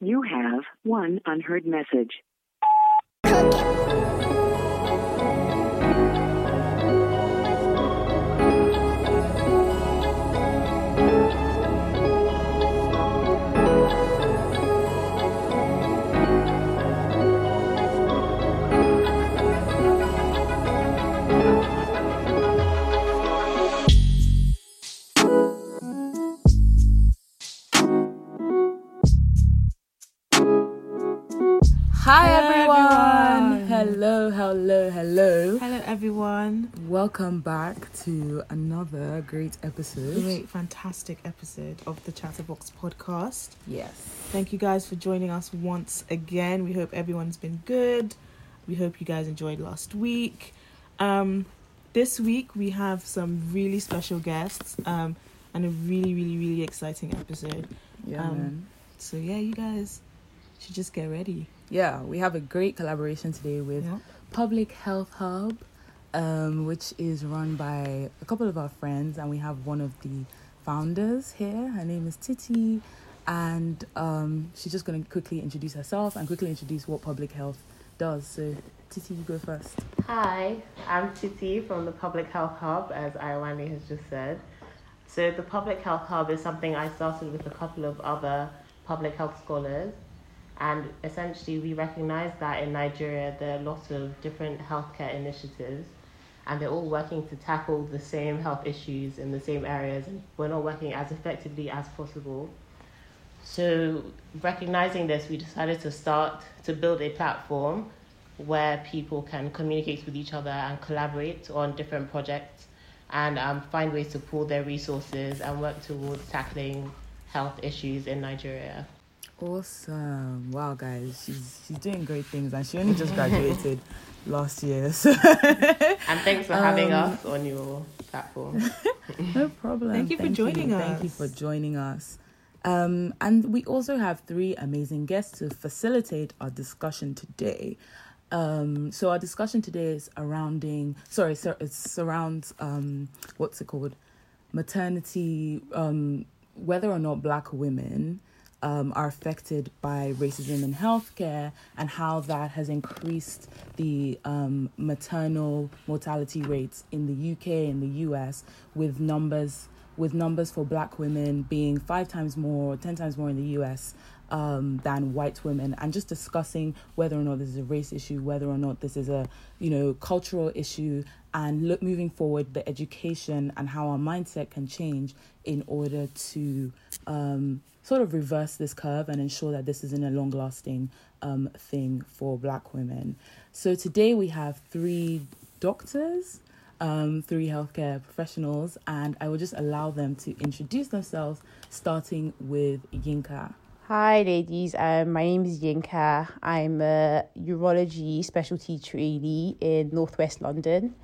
You have one unheard message. Welcome back to another great episode. Great, fantastic episode of the Chatterbox podcast. Yes. Thank you guys for joining us once again. We hope everyone's been good. We hope you guys enjoyed last week. Um, this week we have some really special guests um, and a really, really, really exciting episode. Yeah, Um, man. So yeah, you guys should just get ready. Yeah, we have a great collaboration today with Yeah. Public Health Hub, um, which is run by a couple of our friends, and we have one of the founders here. Her name is Titi, and um, she's just going to quickly introduce herself and quickly introduce what Public Health does. So, Titi, you go first. Hi, I'm Titi from the Public Health Hub, as Iwani has just said. So, the Public Health Hub is something I started with a couple of other public health scholars. And essentially, we recognize that in Nigeria there are lots of different healthcare initiatives, and they're all working to tackle the same health issues in the same areas, and we're not working as effectively as possible. So, recognizing this, we decided to start to build a platform where people can communicate with each other and collaborate on different projects and um, find ways to pool their resources and work towards tackling health issues in Nigeria. Awesome. Wow, guys, she's she's doing great things, and she only just graduated last year. So And thanks for having Um, us on your platform. no problem. Thank you for joining us. Thank you for joining us. Um, and we also have three amazing guests to facilitate our discussion today. Um, so our discussion today is surrounding. Sorry, so it surrounds um, what's it called? Maternity. Um, whether or not Black women um, are affected by racism in healthcare and how that has increased the um, maternal mortality rates in the UK and the US with numbers with numbers for black women being five times more, ten times more in the US um, than white women, and just discussing whether or not this is a race issue, whether or not this is a you know cultural issue, and look moving forward the education and how our mindset can change in order to um, sort of reverse this curve and ensure that this isn't a long lasting um, thing for black women. So today we have three doctors um, three healthcare professionals, and I will just allow them to introduce themselves, starting with Yinka. Hi, ladies. Um, my name is Yinka. I'm a urology specialty trainee in Northwest London.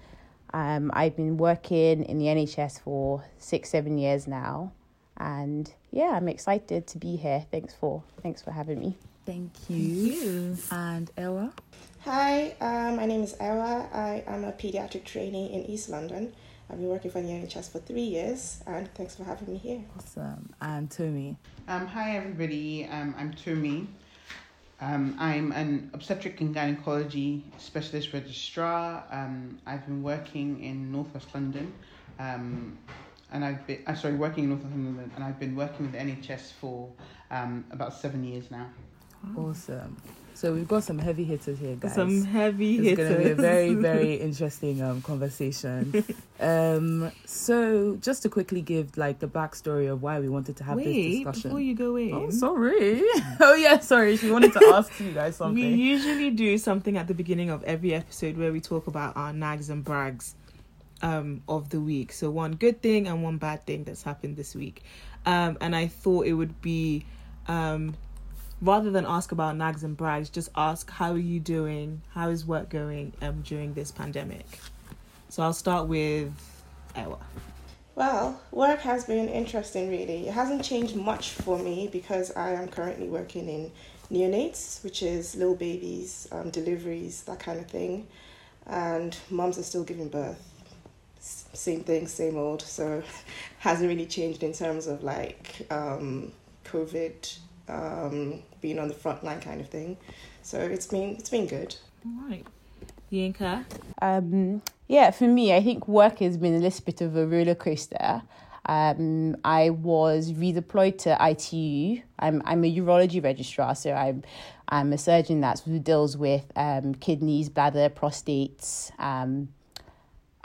Um, I've been working in the NHS for six, seven years now, and yeah, I'm excited to be here. Thanks for thanks for having me. Thank you. And Ewa. Hi, um, my name is Ewa. I am a pediatric trainee in East London. I've been working for the NHS for three years, and thanks for having me here. Awesome. And Tomi. Um, hi everybody, um, I'm Tomi. Um, I'm an obstetric and gynecology specialist registrar. Um, I've been working in Northwest London, um, and I've been uh, sorry working in Northwest London, and I've been working with the NHS for um, about seven years now. Awesome. So we've got some heavy hitters here, guys. Some heavy it's hitters. It's going to be a very, very interesting um, conversation. um, so, just to quickly give like the backstory of why we wanted to have this Wait, discussion. before you go in. Oh, sorry. oh, yeah, sorry. She wanted to ask you guys something. We usually do something at the beginning of every episode where we talk about our nags and brags um, of the week. So one good thing and one bad thing that's happened this week. Um, and I thought it would be um, rather than ask about nags and brags, just ask how are you doing? How is work going um, during this pandemic? So I'll start with Ewa. Well, work has been interesting, really. It hasn't changed much for me because I am currently working in neonates, which is little babies, um, deliveries, that kind of thing. And moms are still giving birth. S- Same thing, same old. So hasn't really changed in terms of like um, COVID um, being on the front line kind of thing. So it's been it's been good. All right. Yinka? Um, yeah, for me, I think work has been a little bit of a roller coaster. Um, I was redeployed to ITU. I'm I'm a urology registrar, so I'm I'm a surgeon that deals with um, kidneys, bladder, prostates. Um,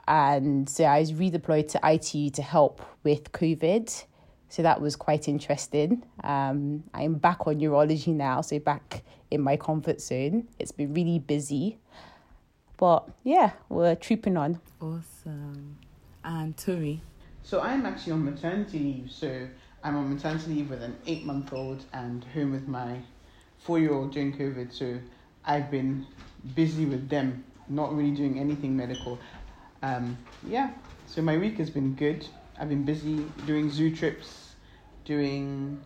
and so I was redeployed to ITU to help with COVID. So that was quite interesting. Um, I'm back on urology now, so back in my comfort zone. It's been really busy. But yeah, we're trooping on. Awesome. And Tomi. So I'm actually on maternity leave. So I'm on maternity leave with an eight month old and home with my four year old during COVID. So I've been busy with them, not really doing anything medical. Um, yeah, so my week has been good. I've been busy doing zoo trips, doing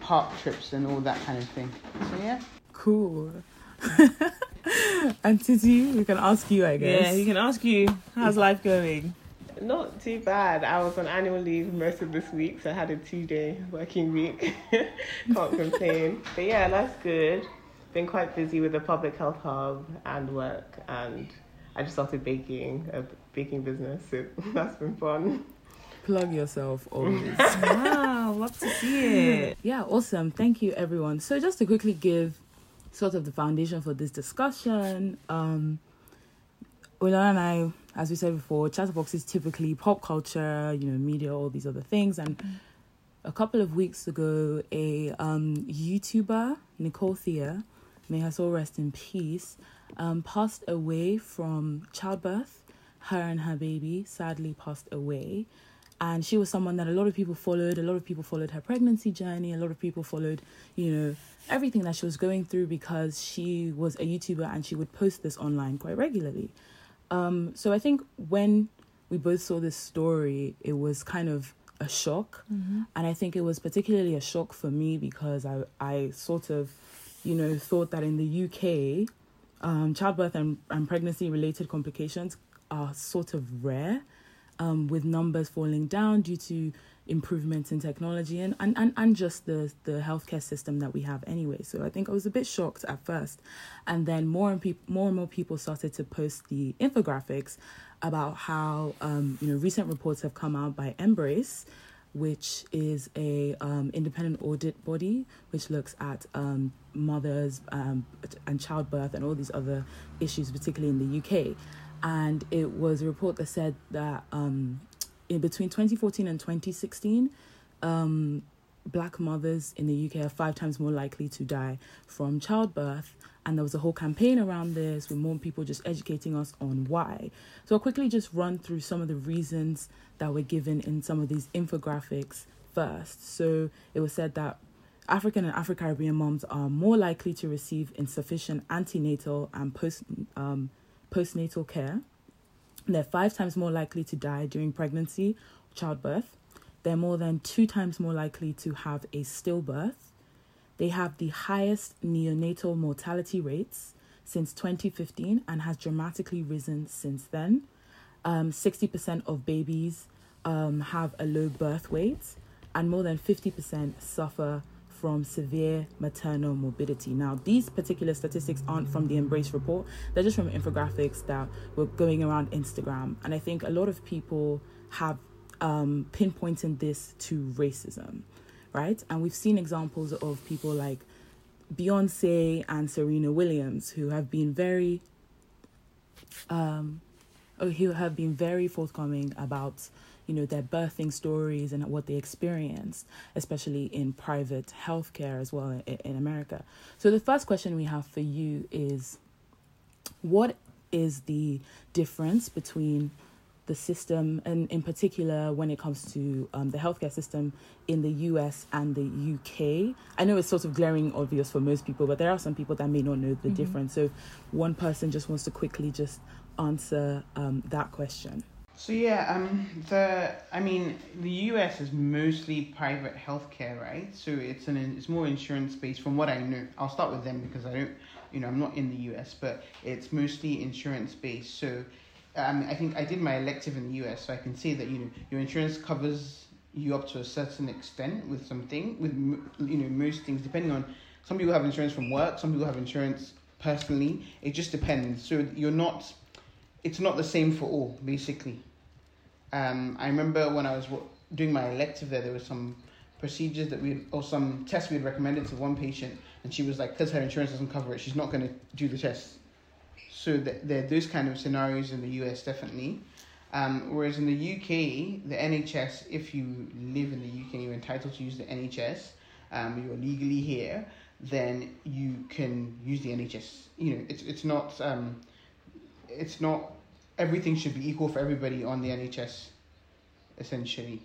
park trips, and all that kind of thing. So yeah. Cool. and Titi, we can ask you, I guess. Yeah, you can ask you, how's life going? Not too bad. I was on annual leave most of this week, so I had a two day working week. Can't complain. But yeah, life's good. Been quite busy with the public health hub and work, and I just started baking, a baking business, so that's been fun. Plug yourself always. wow, love to see it. yeah, awesome. Thank you, everyone. So, just to quickly give sort of the foundation for this discussion, um, Ola and I, as we said before, Chatterbox is typically pop culture, you know, media, all these other things. And a couple of weeks ago, a um, YouTuber, Nicole Thea, may her soul rest in peace, um, passed away from childbirth. Her and her baby sadly passed away. And she was someone that a lot of people followed. A lot of people followed her pregnancy journey. A lot of people followed, you know, everything that she was going through because she was a YouTuber and she would post this online quite regularly. Um, so I think when we both saw this story, it was kind of a shock. Mm-hmm. And I think it was particularly a shock for me because I, I sort of, you know, thought that in the UK, um, childbirth and, and pregnancy related complications are sort of rare, um, with numbers falling down due to improvements in technology and, and, and, and just the, the healthcare system that we have anyway. So I think I was a bit shocked at first. And then more and, peop- more, and more people started to post the infographics about how, um, you know, recent reports have come out by MBRRACE, which is a um, independent audit body which looks at um, mothers um, and childbirth and all these other issues, particularly in the UK. And it was a report that said that um, in between 2014 and 2016, um, black mothers in the UK are five times more likely to die from childbirth. And there was a whole campaign around this with more people just educating us on why. So I'll quickly just run through some of the reasons that were given in some of these infographics first. So it was said that African and Afro Caribbean moms are more likely to receive insufficient antenatal and post um, postnatal care. They're five times more likely to die during pregnancy, childbirth. They're more than two times more likely to have a stillbirth. They have the highest neonatal mortality rates since 2015 and has dramatically risen since then. Um, 60% of babies um, have a low birth weight, and more than 50% suffer from severe maternal morbidity. Now, these particular statistics aren't from the MBRRACE report, they're just from infographics that were going around Instagram. And I think a lot of people have um, pinpointed this to racism, right? And we've seen examples of people like Beyonce and Serena Williams who have been very, um, oh, who have been very forthcoming about you know their birthing stories and what they experienced especially in private healthcare as well in, in america so the first question we have for you is what is the difference between the system and in particular when it comes to um, the healthcare system in the US and the UK. I know it's sort of glaring obvious for most people, but there are some people that may not know the Mm-hmm. difference. So one person just wants to quickly just answer um, that question. So yeah, um, the I mean, the US is mostly private healthcare, right? So it's an it's more insurance based, from what I know. I'll start with them because I don't, you know, I'm not in the US, but it's mostly insurance based. So, um, I think I did my elective in the US, so I can say that you know your insurance covers you up to a certain extent with something with you know most things depending on Some people have insurance from work. Some people have insurance personally. It just depends. So you're not. It's not the same for all, basically. Um, I remember when I was doing my elective there, there was some procedures that we or some tests we had recommended to one patient, and she was like, because her insurance doesn't cover it, she's not going to do the test. So th- there are those kind of scenarios in the US definitely. Um, whereas in the UK, the NHS, if you live in the UK, you're entitled to use the NHS. Um, you're legally here, then you can use the NHS. You know, it's it's not um, it's not everything should be equal for everybody on the NHS. Essentially,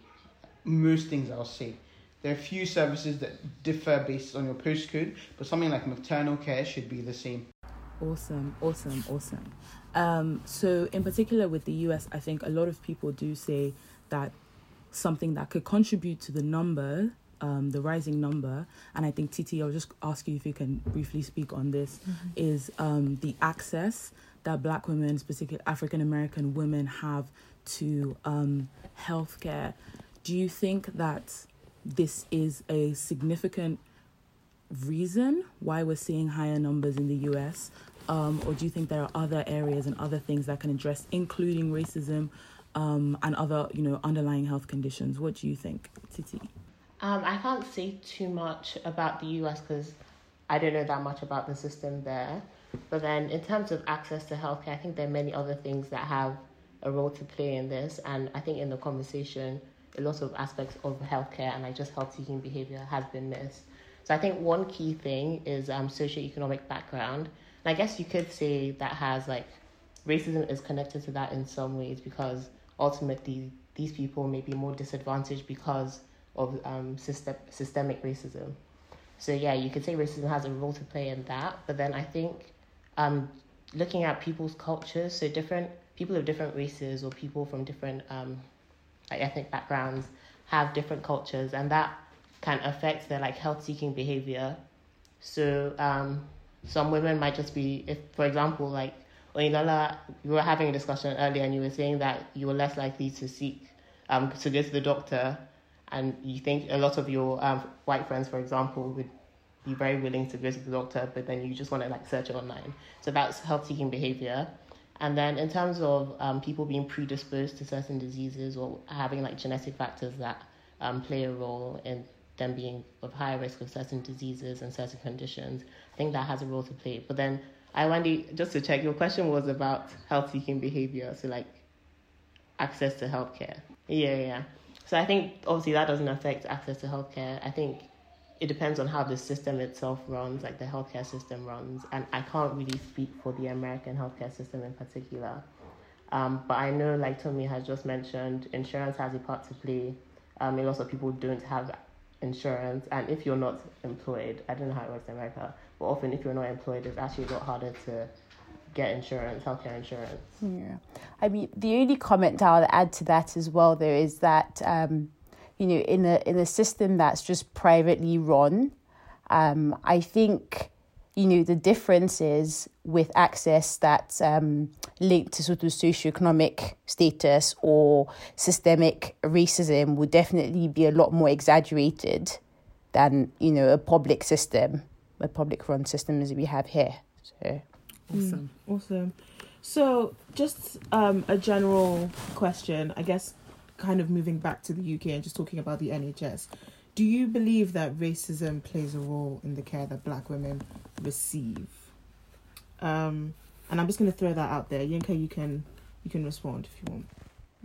most things I'll say. There are a few services that differ based on your postcode, but something like maternal care should be the same. Awesome, awesome, awesome. Um, so, in particular with the US, I think a lot of people do say that something that could contribute to the number, um, the rising number, and I think Titi, I'll just ask you if you can briefly speak on this, is um, the access that Black women, particularly African American women, have to um, healthcare. Do you think that this is a significant reason why we're seeing higher numbers in the US? Um, or do you think there are other areas and other things that can address, including racism um, and other, you know, underlying health conditions? What do you think, Titi? Um, I can't say too much about the US because I don't know that much about the system there. But then, in terms of access to healthcare, I think there are many other things that have a role to play in this. And I think in the conversation, a lot of aspects of healthcare and like just health seeking behavior has been missed. So I think one key thing is um, socioeconomic background. And I guess you could say that has like racism is connected to that in some ways because ultimately these people may be more disadvantaged because of um, system, systemic racism. So yeah, you could say racism has a role to play in that. But then I think um, looking at people's cultures, so different people of different races or people from different um, like ethnic backgrounds have different cultures, and that can affect their like health seeking behavior. So um, some women might just be, if for example, like Oyinlola, you were having a discussion earlier, and you were saying that you were less likely to seek um, to go to the doctor, and you think a lot of your um, white friends, for example, would be very willing to go to the doctor, but then you just want to like search it online. So that's health seeking behavior. And then in terms of um, people being predisposed to certain diseases or having like genetic factors that um, play a role in them being of higher risk of certain diseases and certain conditions, think that has a role to play. But then I wonder, just to check, your question was about health seeking behavior, so like access to healthcare. Yeah, yeah. So I think obviously that doesn't affect access to healthcare. I think it depends on how the system itself runs, like the healthcare system runs. And I can't really speak for the American healthcare system in particular. Um, but I know, like Tomi has just mentioned, insurance has a part to play. Um, a lot of people don't have insurance, and if you're not employed, I don't know how it works in America, but often if you're not employed, it's actually a lot harder to get insurance, healthcare insurance. Yeah. I mean, the only comment I'll add to that as well, though, is that, um, you know, in a, in a system that's just privately run, um, I think, you know, the difference is with access that's um, linked to sort of socioeconomic status or systemic racism would definitely be a lot more exaggerated than, you know, a public system, a public run system as we have here. So. Awesome. Awesome. So, just um, a general question, I guess, kind of moving back to the UK and just talking about the NHS. Do you believe that racism plays a role in the care that black women receive? Um, and I'm just going to throw that out there. Yinka, you can you can respond if you want.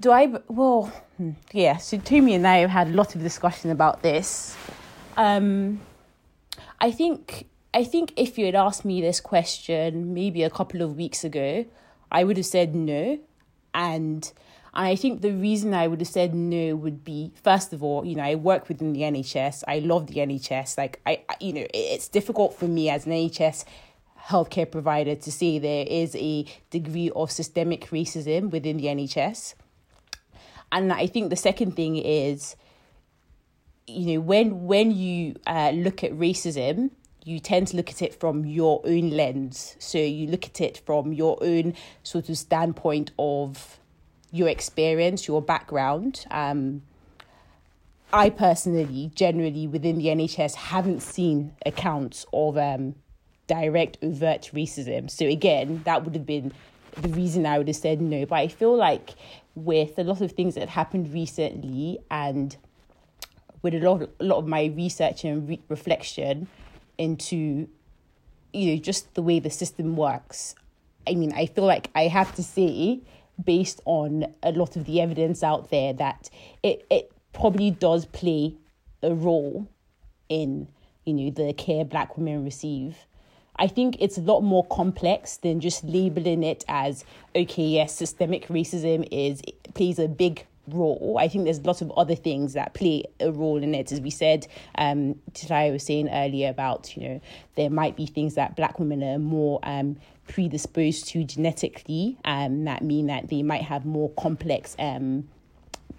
Do I? Well, hmm, yeah. So Tomi and I have had a lot of discussion about this. Um, I think I think if you had asked me this question maybe a couple of weeks ago, I would have said no, and I think the reason I would have said no would be first of all, you know, I work within the NHS. I love the NHS. Like I, you know, it's difficult for me as an NHS healthcare provider to say there is a degree of systemic racism within the NHS. And I think the second thing is, you know, when when you uh, look at racism, you tend to look at it from your own lens. So you look at it from your own sort of standpoint of your experience, your background. Um, I personally, generally within the NHS, haven't seen accounts of um, direct, overt racism. So again, that would have been the reason I would have said no. But I feel like with a lot of things that happened recently and with a lot, a lot of my research and re- reflection into, you know, just the way the system works. I mean, I feel like I have to say, based on a lot of the evidence out there, that it, it probably does play a role in, you know, the care black women receive. I think it's a lot more complex than just labeling it as okay, yes, systemic racism is plays a big role. I think there's lots of other things that play a role in it. As we said, um, I was saying earlier about, you know, there might be things that black women are more um, predisposed to genetically, um, that mean that they might have more complex um,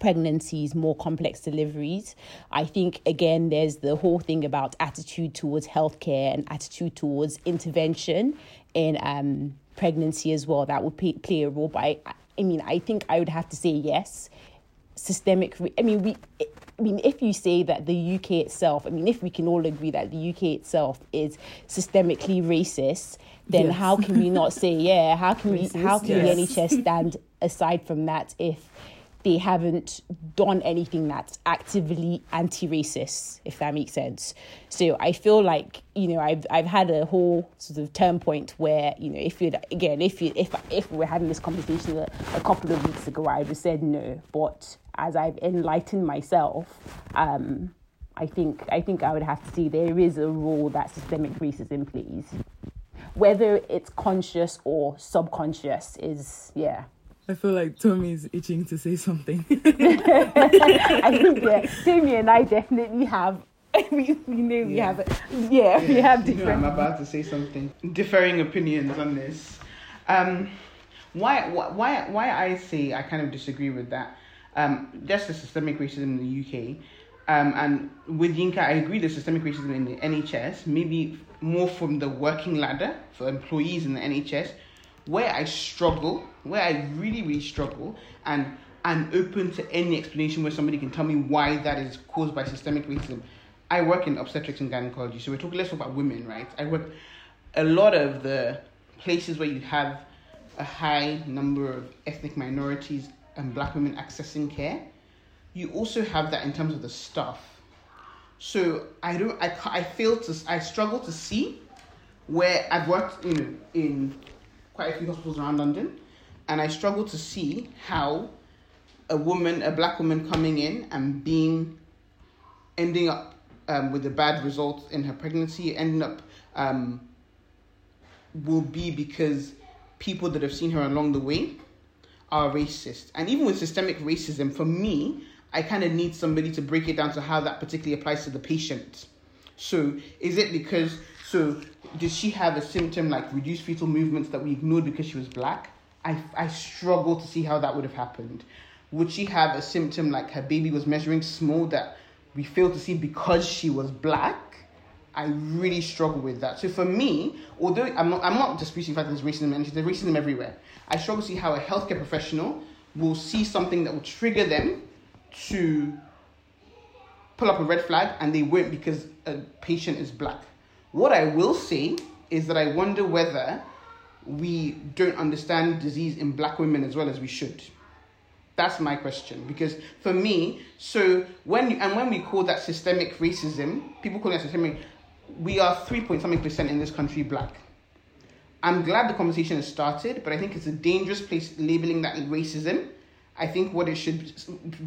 pregnancies, more complex deliveries. I think, again, there's the whole thing about attitude towards healthcare and attitude towards intervention in um, pregnancy as well. That would play, play a role. But I, I mean, I think I would have to say yes. Systemic, I mean, we. I mean, if you say that the UK itself, I mean, if we can all agree that the UK itself is systemically racist, then Yes. how can we not say, yeah, how can we, how can yes. the NHS stand aside from that if they haven't done anything that's actively anti-racist, if that makes sense. So I feel like you know I've I've had a whole sort of turn point where you know if you again if you if if we're having this conversation a, a couple of weeks ago, I would have said no, but as I've enlightened myself. Um, I think I think I would have to say there is a role that systemic racism plays. Whether it's conscious or subconscious is yeah. I feel like Tomi is itching to say something. I think yeah, Tammy and I definitely have. We, we know we have, a, yeah, we have You know, I'm about to say something. Differing opinions on this. Um, why, why, why, why I say I kind of disagree with that. Um, just the systemic racism in the UK. Um, and with Yinka, I agree the systemic racism in the NHS, maybe more from the working ladder for employees in the NHS, where I struggle, where I really, really struggle, and I'm open to any explanation where somebody can tell me why that is caused by systemic racism. I work in obstetrics and gynecology, so we're talking less about women, right? I work a lot of the places where you have a high number of ethnic minorities and black women accessing care. You also have that in terms of the staff. So I don't, I, I fail to, I struggle to see where I've worked, you know, in quite a few hospitals around London, and I struggle to see how a woman, a black woman coming in and being, ending up um, with a bad result in her pregnancy, ending up um, will be because people that have seen her along the way are racist. And even with systemic racism, for me, I kind of need somebody to break it down to how that particularly applies to the patient. So, is it because, so, did she have a symptom like reduced fetal movements that we ignored because she was black? I, I struggle to see how that would have happened. Would she have a symptom like her baby was measuring small that we failed to see because she was black? I really struggle with that. So for me, although I'm not, I'm not disputing the fact that there's racism and there's racism everywhere. I struggle to see how a healthcare professional will see something that will trigger them to pull up a red flag and they won't because a patient is black. What I will say is that I wonder whether we don't understand disease in black women as well as we should. That's my question because for me, so when and when we call that systemic racism, people call it systemic. We are three point something percent in this country black. I'm glad the conversation has started, but I think it's a dangerous place labeling that racism. I think what it should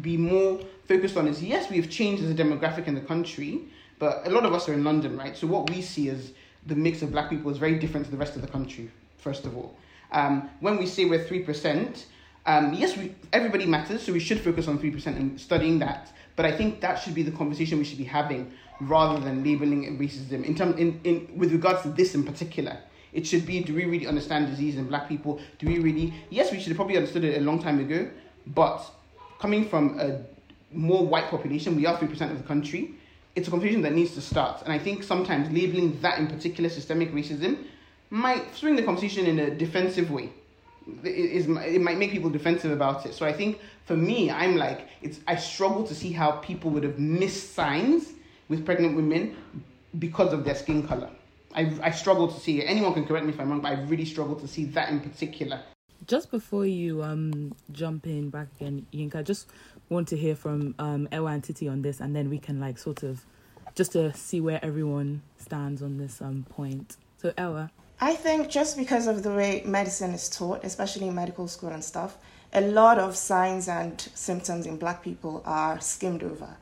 be more focused on is yes, we've changed as a demographic in the country, but a lot of us are in London, right? So what we see as the mix of black people is very different to the rest of the country. First of all, um, when we say we're three percent, um, yes, we everybody matters, so we should focus on three percent and studying that. But I think that should be the conversation we should be having rather than labeling racism. In term, in, in with regards to this in particular, it should be: Do we really understand disease in Black people? Do we really? Yes, we should have probably understood it a long time ago. But coming from a more white population, we are three percent of the country. It's a conversation that needs to start, and I think sometimes labeling that in particular systemic racism might swing the conversation in a defensive way it, is, it might make people defensive about it. So I think for me, I'm like, it's I struggle to see how people would have missed signs with pregnant women because of their skin color. I, I struggle to see it. Anyone can correct me if I'm wrong, but I really struggle to see that in particular. Just before you um jump in back again, Yinka, I just want to hear from um Ewa and Titi on this, and then we can like sort of just to see where everyone stands on this um point. So Ewa, I think just because of the way medicine is taught, especially in medical school and stuff, a lot of signs and symptoms in black people are skimmed over.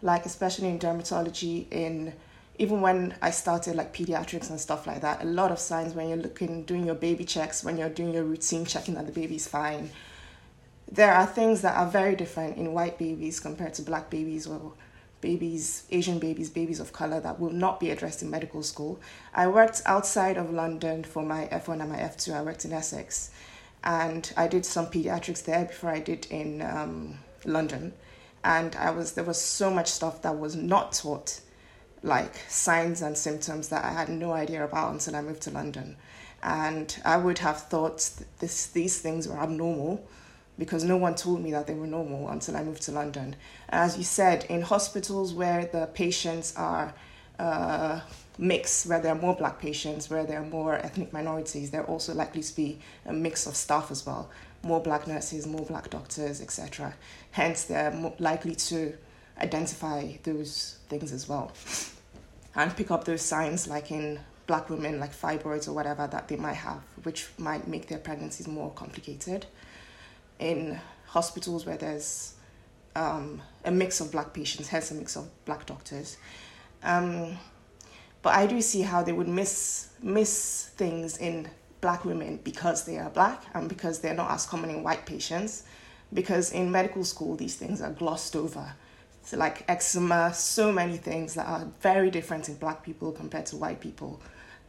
Like especially in dermatology, in even when I started like pediatrics and stuff like that, a lot of signs when you're looking, doing your baby checks, when you're doing your routine checking that the baby's fine, there are things that are very different in white babies compared to black babies or babies, Asian babies, babies of color that will not be addressed in medical school. I worked outside of London for my F1 and my F2. I worked in Essex and I did some pediatrics there before I did in um, London. And I was there was so much stuff that was not taught like signs and symptoms that I had no idea about until I moved to London. And I would have thought this, these things were abnormal because no one told me that they were normal until I moved to London. As you said, in hospitals where the patients are uh, mixed, where there are more black patients, where there are more ethnic minorities, there are also likely to be a mix of staff as well. More black nurses, more black doctors, etc. Hence, they're more likely to identify those things as well and pick up those signs like in black women like fibroids or whatever that they might have which might make their pregnancies more complicated in hospitals where there's um, a mix of black patients hence a mix of black doctors. Um, but i do see how they would miss miss things in black women because they are black and because they're not as common in white patients. Because in medical school these things are glossed over. So like eczema, so many things that are very different in black people compared to white people,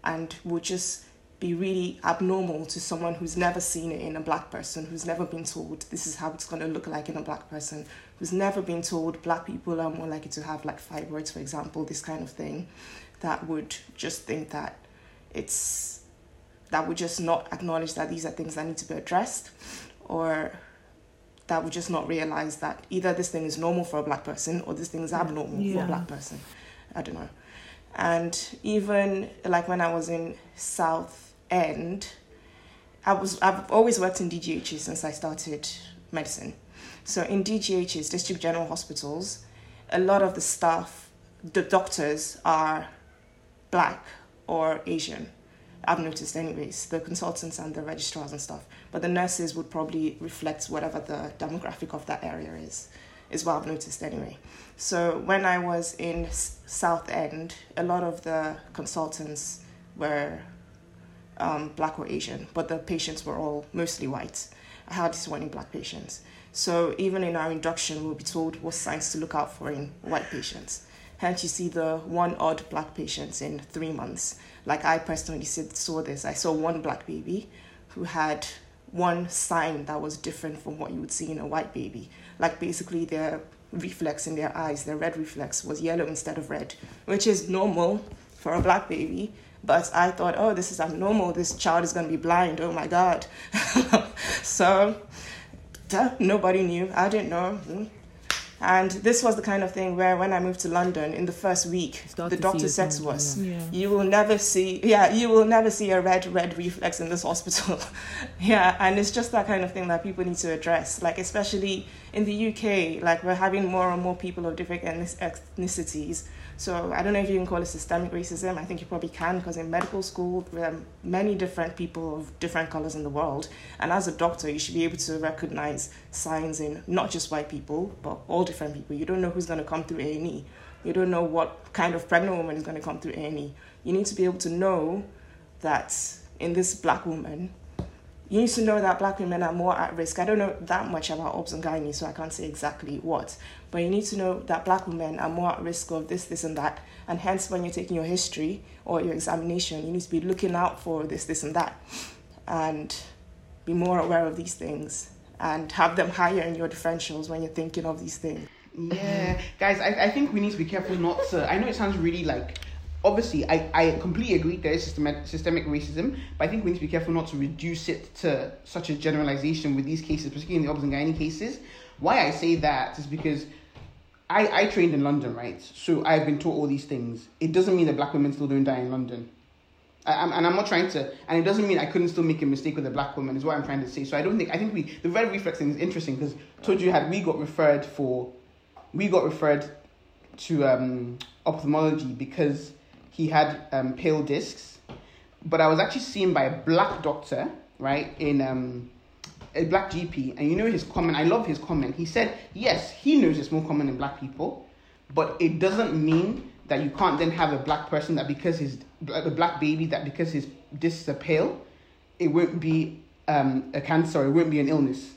and would just be really abnormal to someone who's never seen it in a black person, who's never been told this is how it's going to look like in a black person, who's never been told black people are more likely to have like fibroids, for example, this kind of thing, that would just think that it's that would just not acknowledge that these are things that need to be addressed or that would just not realize that either this thing is normal for a black person or this thing is abnormal yeah. for a black person. I don't know. And even like when I was in South End, I was I've always worked in DGHs since I started medicine. So in DGHs, district general hospitals, a lot of the staff, the doctors are black or Asian. I've noticed, anyways, the consultants and the registrars and stuff. But the nurses would probably reflect whatever the demographic of that area is, is what I've noticed anyway. So when I was in Southend, a lot of the consultants were um, black or Asian, but the patients were all mostly white. I had this one in black patients. So even in our induction, we'll be told what signs to look out for in white patients. Hence, you see the one odd black patients in three months. Like I personally saw this. I saw one black baby who had one sign that was different from what you would see in a white baby. Like basically their reflex in their eyes, their red reflex was yellow instead of red, which is normal for a black baby. But I thought, oh, this is abnormal. This child is going to be blind. Oh my God. so, duh, nobody knew. I didn't know. Hmm. And this was the kind of thing where when I moved to London in the first week, the doctor said to us, yeah. "You will never see, yeah, you will never see a red red reflex in this hospital." yeah, and it's just that kind of thing that people need to address. Like especially in the UK, like we're having more and more people of different ethnicities so I don't know if you can call it systemic racism. I think you probably can because in medical school there are many different people of different colors in the world, and as a doctor, you should be able to recognize signs in not just white people but all different people. You don't know who's going to come through A and E. You don't know what kind of pregnant woman is going to come through A and E. You need to be able to know that in this black woman you need to know that black women are more at risk. I don't know that much about obs and gynae, so I can't say exactly what. But you need to know that black women are more at risk of this, this, and that. And hence, when you're taking your history or your examination, you need to be looking out for this, this, and that. And be more aware of these things and have them higher in your differentials when you're thinking of these things. Yeah, guys, I, I think we need to be careful not to. I know it sounds really like obviously I, I completely agree there is systemic systemic racism, but I think we need to be careful not to reduce it to such a generalization with these cases, particularly in the Obs and cases. Why I say that is because I, I trained in London, right? So I've been taught all these things. It doesn't mean that black women still don't die in London. I, I'm, and I'm not trying to, and it doesn't mean I couldn't still make a mistake with a black woman, is what I'm trying to say. So I don't think, I think we, the red reflex thing is interesting because told you had, we got referred for, we got referred to um, ophthalmology because he had um, pale discs. But I was actually seen by a black doctor, right, in um, a black GP, and you know his comment. I love his comment. He said, "Yes, he knows it's more common in black people, but it doesn't mean that you can't then have a black person that because his a black baby that because his discs are pale, it won't be um, a cancer. It won't be an illness."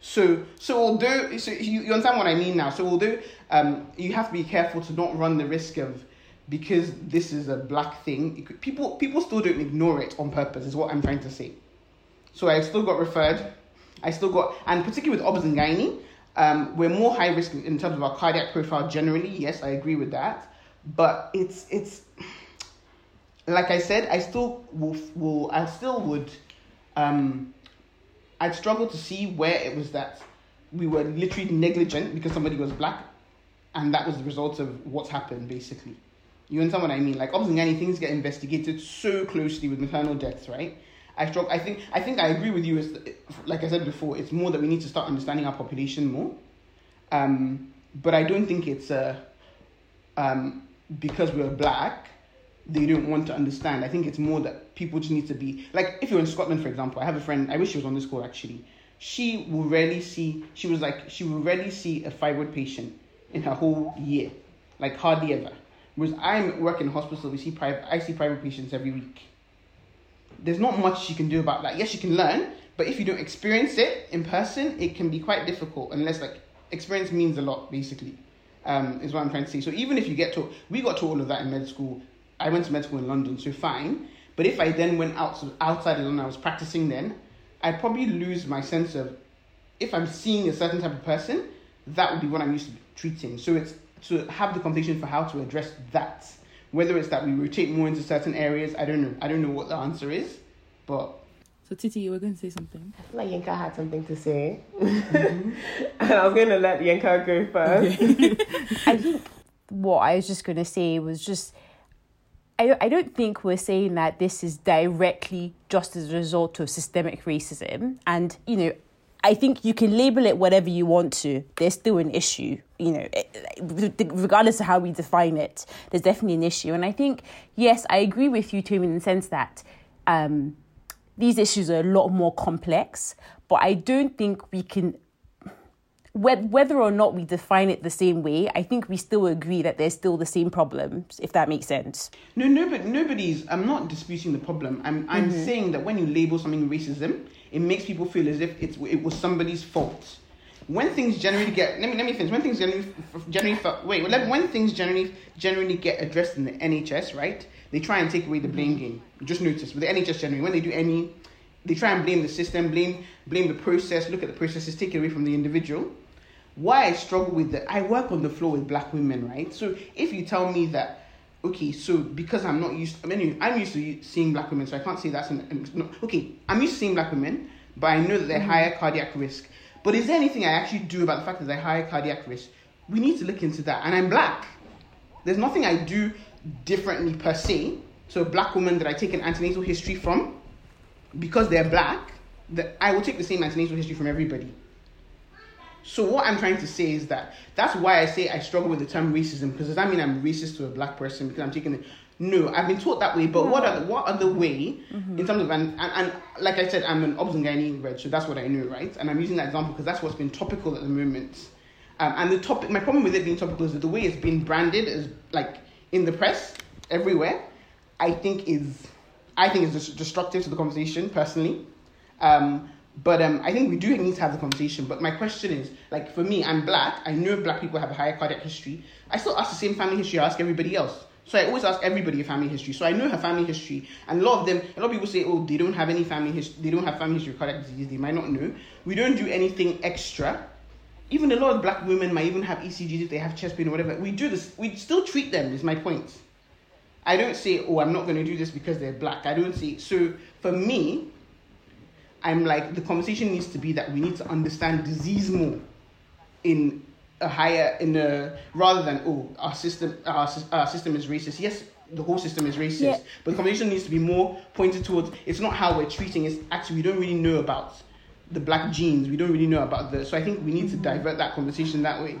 So, so although so you, you understand what I mean now. So although um, you have to be careful to not run the risk of because this is a black thing. Could, people people still don't ignore it on purpose. Is what I'm trying to say. So I still got referred. I still got, and particularly with obs and gynae, um, we're more high risk in terms of our cardiac profile generally. Yes, I agree with that. But it's it's like I said, I still will, will I still would um I'd struggle to see where it was that we were literally negligent because somebody was black and that was the result of what's happened basically. You understand what I mean? Like obviously any things get investigated so closely with maternal deaths, right? I struggle. I think. I think I agree with you. Is like I said before, it's more that we need to start understanding our population more. Um, but I don't think it's uh, um, because we're black, they don't want to understand. I think it's more that people just need to be like. If you're in Scotland, for example, I have a friend. I wish she was on this call actually. She will rarely see. She was like she will rarely see a fibroid patient in her whole year, like hardly ever. Whereas I'm working in hospital, we see private. I see private patients every week there's not much you can do about that. Yes, you can learn, but if you don't experience it in person, it can be quite difficult unless like experience means a lot basically. Um, is what I'm trying to say. So even if you get to, we got to all of that in med school. I went to med school in London, so fine. But if I then went out outside London, I was practicing then, I'd probably lose my sense of, if I'm seeing a certain type of person, that would be what I'm used to treating. So it's to have the conversation for how to address that whether it's that we rotate more into certain areas, I don't know. I don't know what the answer is, but. So Titi, you were going to say something. I feel like Yinka had something to say, mm-hmm. and I was going to let Yinka go first. Okay. I think what I was just going to say was just. I, I don't think we're saying that this is directly just as a result of systemic racism. And, you know, I think you can label it whatever you want to. There's still an issue, you know, regardless of how we define it. There's definitely an issue, and I think yes, I agree with you, Tomi, in the sense that um, these issues are a lot more complex. But I don't think we can whether or not we define it the same way, I think we still agree that there's still the same problems, if that makes sense. No, no, but nobody's. I'm not disputing the problem. I'm, I'm mm-hmm. saying that when you label something racism, it makes people feel as if it's it was somebody's fault. When things generally get let me let me finish. When things generally generally wait when things generally generally get addressed in the NHS, right? They try and take away the blame game. You Just notice with the NHS generally when they do any, they try and blame the system, blame blame the process. Look at the processes, take it away from the individual why I struggle with that, I work on the floor with black women, right? So if you tell me that, okay, so because I'm not used, I mean, I'm used to seeing black women, so I can't say that's an, an no, okay, I'm used to seeing black women, but I know that they're mm-hmm. higher cardiac risk. But is there anything I actually do about the fact that they're higher cardiac risk? We need to look into that. And I'm black. There's nothing I do differently per se to a black woman that I take an antenatal history from because they're black, that I will take the same antenatal history from everybody. So what I'm trying to say is that that's why I say I struggle with the term racism because does that mean I'm racist to a black person because I'm taking it? No, I've been taught that way. But what other what other way mm-hmm. in terms of and, and, and like I said, I'm an gynae reg, so that's what I know, right? And I'm using that example because that's what's been topical at the moment. Um, and the topic, my problem with it being topical is that the way it's been branded as like in the press everywhere. I think is I think is destructive to the conversation personally. Um, but um, I think we do need to have the conversation. But my question is, like, for me, I'm black. I know black people have a higher cardiac history. I still ask the same family history I ask everybody else. So I always ask everybody a family history. So I know her family history, and a lot of them, a lot of people say, oh, they don't have any family history. They don't have family history of cardiac disease. They might not know. We don't do anything extra. Even a lot of black women might even have ECGs if they have chest pain or whatever. We do this. We still treat them. Is my point. I don't say, oh, I'm not going to do this because they're black. I don't say so. For me, I'm like the conversation needs to be that we need to understand disease more in a higher in a rather than oh our system our, our system is racist. Yes, the whole system is racist, Yeah. but the conversation needs to be more pointed towards. It's not how we're treating. It's actually we don't really know about the black genes. We don't really know about the. So I think we need to divert that conversation that way.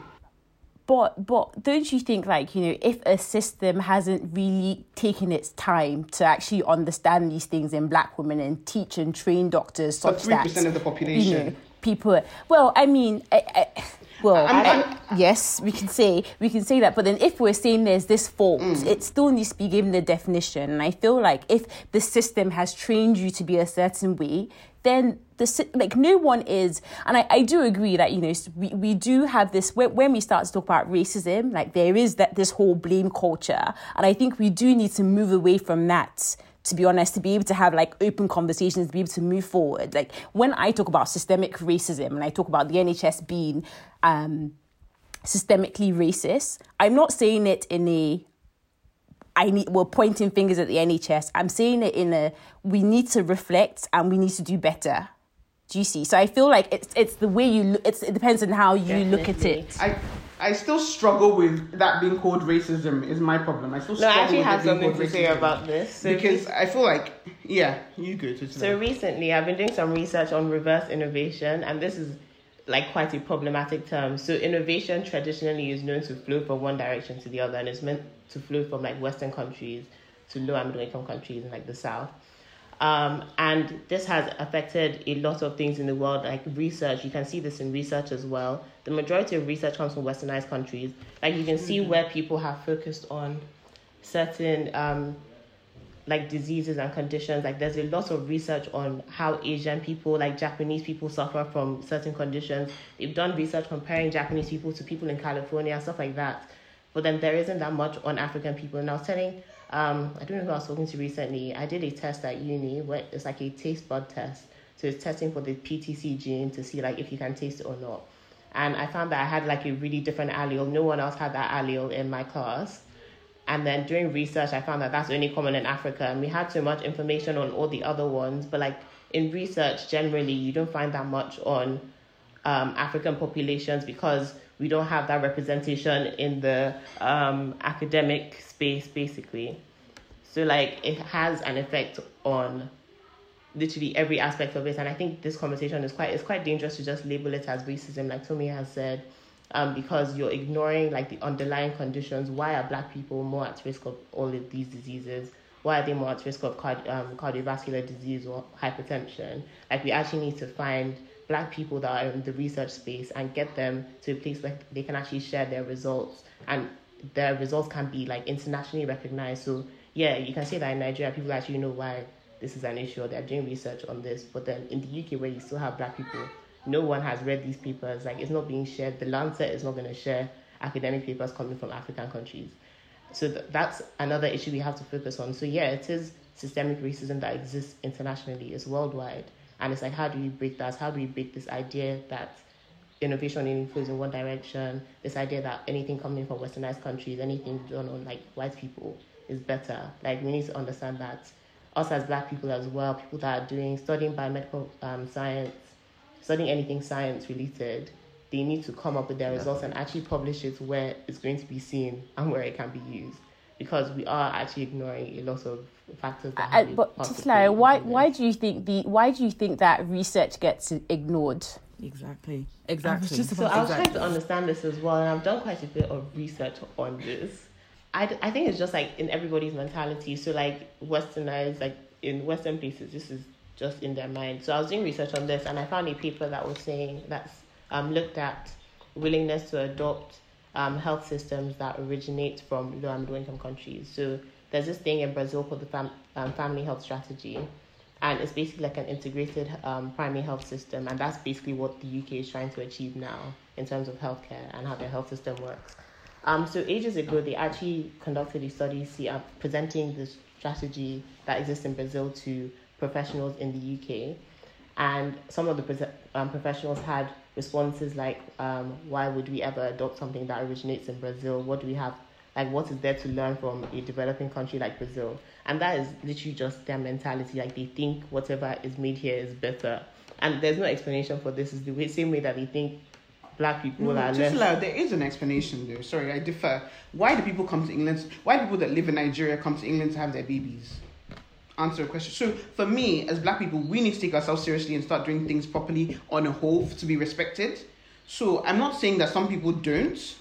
But but don't you think like you know if a system hasn't really taken its time to actually understand these things in black women and teach and train doctors such three that percent of the you population. know people well I mean I, I, well I'm- I- yes we can say we can say that but then if we're saying there's this fault Mm. it still needs to be given the definition and I feel like if the system has trained you to be a certain way then the like no one is and I, I do agree that you know we, we do have this when, when we start to talk about racism like there is that this whole blame culture and I think we do need to move away from that to be honest, to be able to have like open conversations, to be able to move forward. Like when I talk about systemic racism and I talk about the NHS being um, systemically racist, I'm not saying it in a I need we're pointing fingers at the NHS. I'm saying it in a we need to reflect and we need to do better. Do you see? So I feel like it's it's the way you look. It's, it depends on how you look at it. I I still struggle with that being called racism is my problem. I still No, I struggle actually with have being something called to say racism. about this. So because I feel like yeah, you go to So recently, I've been doing some research on reverse innovation, and this is like quite a problematic term. So innovation traditionally is known to flow from one direction to the other, and it's meant to flow from like Western countries to low and middle income countries in like the South. Um, and this has affected a lot of things in the world, like research. You can see this in research as well. The majority of research comes from westernized countries. Like you can see where people have focused on certain um, like diseases and conditions. Like there's a lot of research on how Asian people, like Japanese people, suffer from certain conditions. They've done research comparing Japanese people to people in California, stuff like that. But then there isn't that much on African people. And I was telling, um, I don't know who I was talking to recently. I did a test at uni where it's like a taste bud test. So it's testing for the PTC gene to see like if you can taste it or not. And I found that I had like a really different allele. No one else had that allele in my class. And then doing research, I found that that's only common in Africa. And we had so much information on all the other ones, but like in research, generally, you don't find that much on um, African populations because we don't have that representation in the um, academic space, basically. So, like, it has an effect on literally every aspect of it. And I think this conversation is quite it's quite dangerous to just label it as racism, like Tomi has said, um, because you're ignoring like the underlying conditions. Why are black people more at risk of all of these diseases? Why are they more at risk of card, um, cardiovascular disease or hypertension? Like we actually need to find black people that are in the research space and get them to a place where they can actually share their results and their results can be like internationally recognized. So yeah, you can say that in Nigeria people actually know why this is an issue or they're doing research on this. But then in the UK where you still have black people, no one has read these papers. Like it's not being shared. The Lancet is not going to share academic papers coming from African countries. So th- that's another issue we have to focus on. So yeah, it is systemic racism that exists internationally. It's worldwide, and it's like how do we break that? How do we break this idea that innovation only flows in one direction? This idea that anything coming from westernized countries, anything done on like white people is better. Like we need to understand that us as black people as well, people that are doing studying biomedical um, science, studying anything science related, they need to come up with their results and actually publish it where it's going to be seen and where it can be used. Because we are actually ignoring a lot of factors that Uh, have a but part to Tislaya, why why do you think the why do you think that research gets ignored? Exactly. Exactly. just So about I was trying to understand this as well, and I've done quite a bit of research on this. I, I think it's just like in everybody's mentality. So like westernized, like in Western places, this is just in their mind. So I was doing research on this, and I found a paper that was saying that's um, looked at willingness to adopt um, health systems that originate from low and middle income countries. So there's this thing in Brazil called the fam- um, family health strategy, and it's basically like an integrated um, primary health system, and that's basically what the UK is trying to achieve now in terms of healthcare and how their health system works. Um, so ages ago, they actually conducted a study see, uh, presenting this strategy that exists in Brazil to professionals in the UK, and some of the um, professionals had responses like, um, "Why would we ever adopt something that originates in Brazil? What do we have like what is there to learn from a developing country like Brazil. And that is literally just their mentality. Like they think whatever is made here is better. And there's no explanation for this. It's the way, same way that they think black people No, are just less. there is an explanation though. Sorry, I differ. Why do people come to England? Why do people that live in Nigeria come to England to have their babies? Answer a question. So for me, as black people, we need to take ourselves seriously and start doing things properly on a whole to be respected. So I'm not saying that some people don't.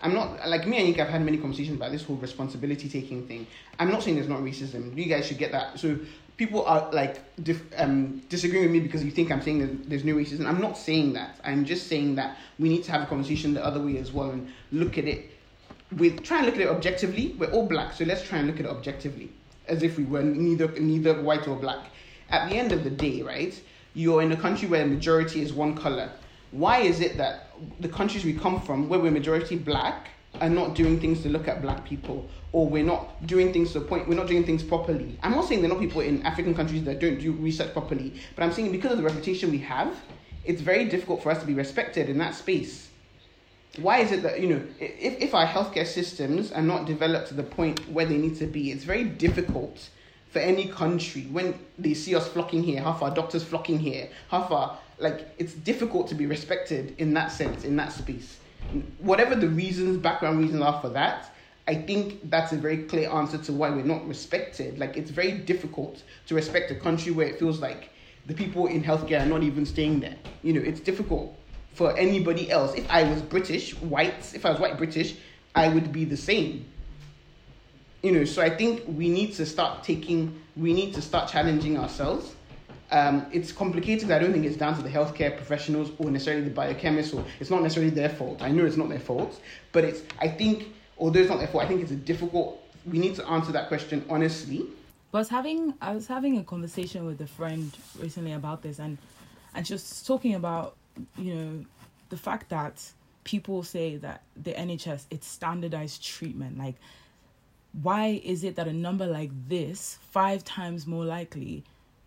I'm not like me and Yinka have had many conversations about this whole responsibility taking thing. I'm not saying there's not racism. You guys should get that. So people are like dif- um, disagreeing with me because you think I'm saying that there's no racism. I'm not saying that. I'm just saying that we need to have a conversation the other way as well and look at it with try and look at it objectively. We're all black, so let's try and look at it objectively, as if we were neither neither white or black. At the end of the day, right? You're in a country where the majority is one color. Why is it that the countries we come from, where we're majority black, are not doing things to look at black people, or we're not doing things to the point we're not doing things properly? I'm not saying there are not people in African countries that don't do research properly, but I'm saying because of the reputation we have, it's very difficult for us to be respected in that space why is it that you know if, if our healthcare systems are not developed to the point where they need to be it's very difficult for any country when they see us flocking here half our doctors flocking here half our like it's difficult to be respected in that sense in that space. Whatever the reasons background reasons are for that i think that's a very clear answer to why we're not respected. Like it's very difficult to respect a country where it feels like the people in healthcare are not even staying there. You know it's difficult for anybody else. If I was British, white, if I was white British, I would be the same. You know, so I think we need to start taking, we need to start challenging ourselves. Um, it's complicated. I don't think it's down to the healthcare professionals or necessarily the biochemists, or it's not necessarily their fault. I know it's not their fault, but it's. I think, although it's not their fault, I think it's a difficult. We need to answer that question honestly. But I was having I was having a conversation with a friend recently about this, and and she was talking about you know the fact that people say that the NHS it's standardized treatment. Like, why is it that a number like this, five times more likely,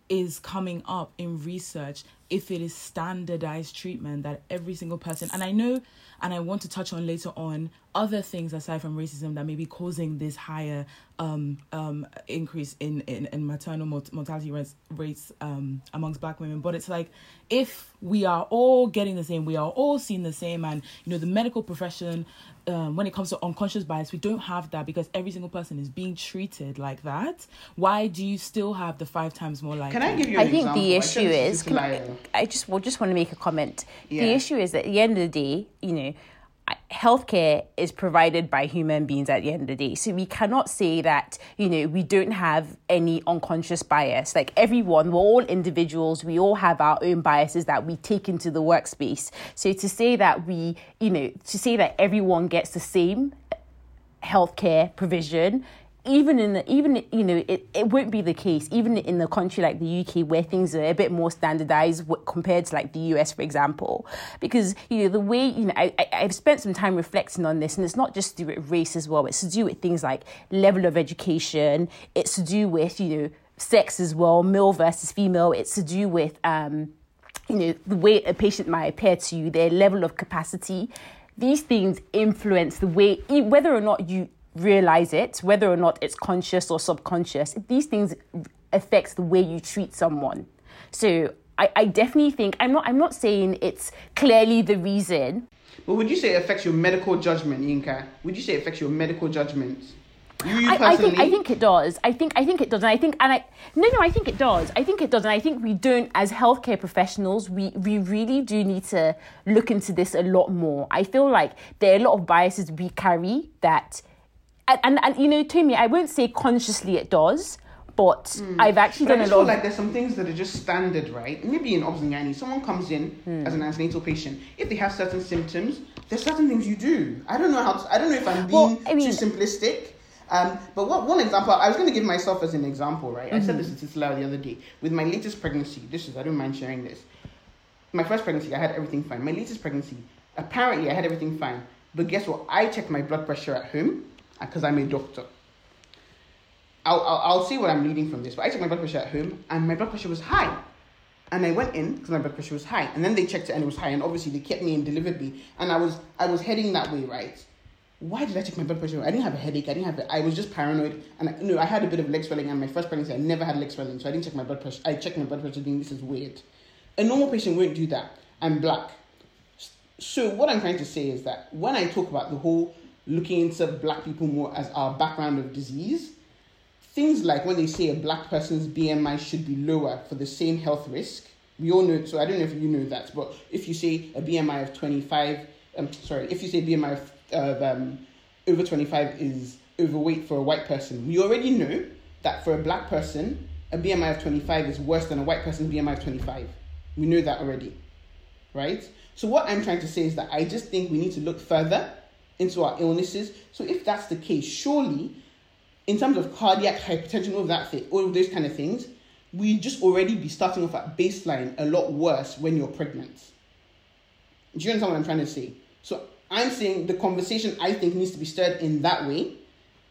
is coming up in research if it is standardized treatment that every single person and I know and I want to touch on later on other things aside from racism that may be causing this higher um, um, increase in, in, in maternal mort- mortality rates, rates um, amongst black women. But it's like if we are all getting the same, we are all seeing the same, and you know the medical profession, um, when it comes to unconscious bias, we don't have that because every single person is being treated like that. Why do you still have the five times more likely? Can I give you an I think example? the issue is, to can, Lyle. I just well, just want to make a comment. Yeah. The issue is that at the end of the day, you know, I- healthcare is provided by human beings at the end of the day. So we cannot say that, you know, we don't have any unconscious bias. Like everyone, we're all individuals. We all have our own biases that we take into the workspace. So to say that we, you know, to say that everyone gets the same healthcare provision even in the, even you know it, it won't be the case even in the country like the UK where things are a bit more standardized compared to like the US for example. Because you know the way you know I, I I've spent some time reflecting on this and it's not just to do with race as well it's to do with things like level of education it's to do with you know sex as well male versus female it's to do with um you know the way a patient might appear to you their level of capacity. These things influence the way whether or not you realize it whether or not it's conscious or subconscious these things affects the way you treat someone so I, I definitely think i'm not i'm not saying it's clearly the reason But would you say it affects your medical judgment, Yinka? Would you say it affects your medical judgment? You, you I, I think I think it does. I think I think it does, and I think and I no no I think it does. I think it does, and I think we don't as healthcare professionals we we really do need to look into this a lot more. I feel like there are a lot of biases we carry that, and and, and you know, to me, I won't say consciously it does, but I've actually But I done a lot. feel like there's some things that are just standard, right? Maybe in Obs and Gynae, someone comes in Hmm. as an antenatal patient. If they have certain symptoms, there's certain things you do. I don't know how. To, I don't know if I'm being Well, I mean- too simplistic. Um, but what, one example, I was going to give myself as an example, right? I said Mm-hmm. this to Tisla the other day. With my latest pregnancy, this is I don't mind sharing this. My first pregnancy, I had everything fine. My latest pregnancy, apparently I had everything fine. But guess what? I checked my blood pressure at home because I'm a doctor. I'll, I'll, I'll see what I'm leading from this, but I took my blood pressure at home and my blood pressure was high. And I went in because my blood pressure was high. And then they checked it and it was high. And obviously they kept me and delivered me. And I was I was heading that way, right? why did I check my blood pressure? I didn't have a headache. I didn't have. A, I was just paranoid, and I, no, I had a bit of leg swelling. And my first pregnancy, I never had leg swelling, so I didn't check my blood pressure. I checked my blood pressure, thinking this is weird. A normal patient won't do that. I'm black. So what I'm trying to say is that when I talk about the whole looking into black people more as our background of disease, things like when they say a black person's BMI should be lower for the same health risk, we all know. So I don't know if you know that, but if you say a BMI of 25, um, sorry, if you say BMI of, of um, over 25 is overweight for a white person, we already know that for a black person, a BMI of 25 is worse than a white person's BMI of 25. We know that already, right? So what I'm trying to say is that I just think we need to look further into our illnesses. So if that's the case, surely in terms of cardiac hypertension, all of that thing, all of those kind of things, we just already be starting off at baseline a lot worse when you're pregnant. Do you understand what I'm trying to say? So I'm saying the conversation I think needs to be stirred in that way.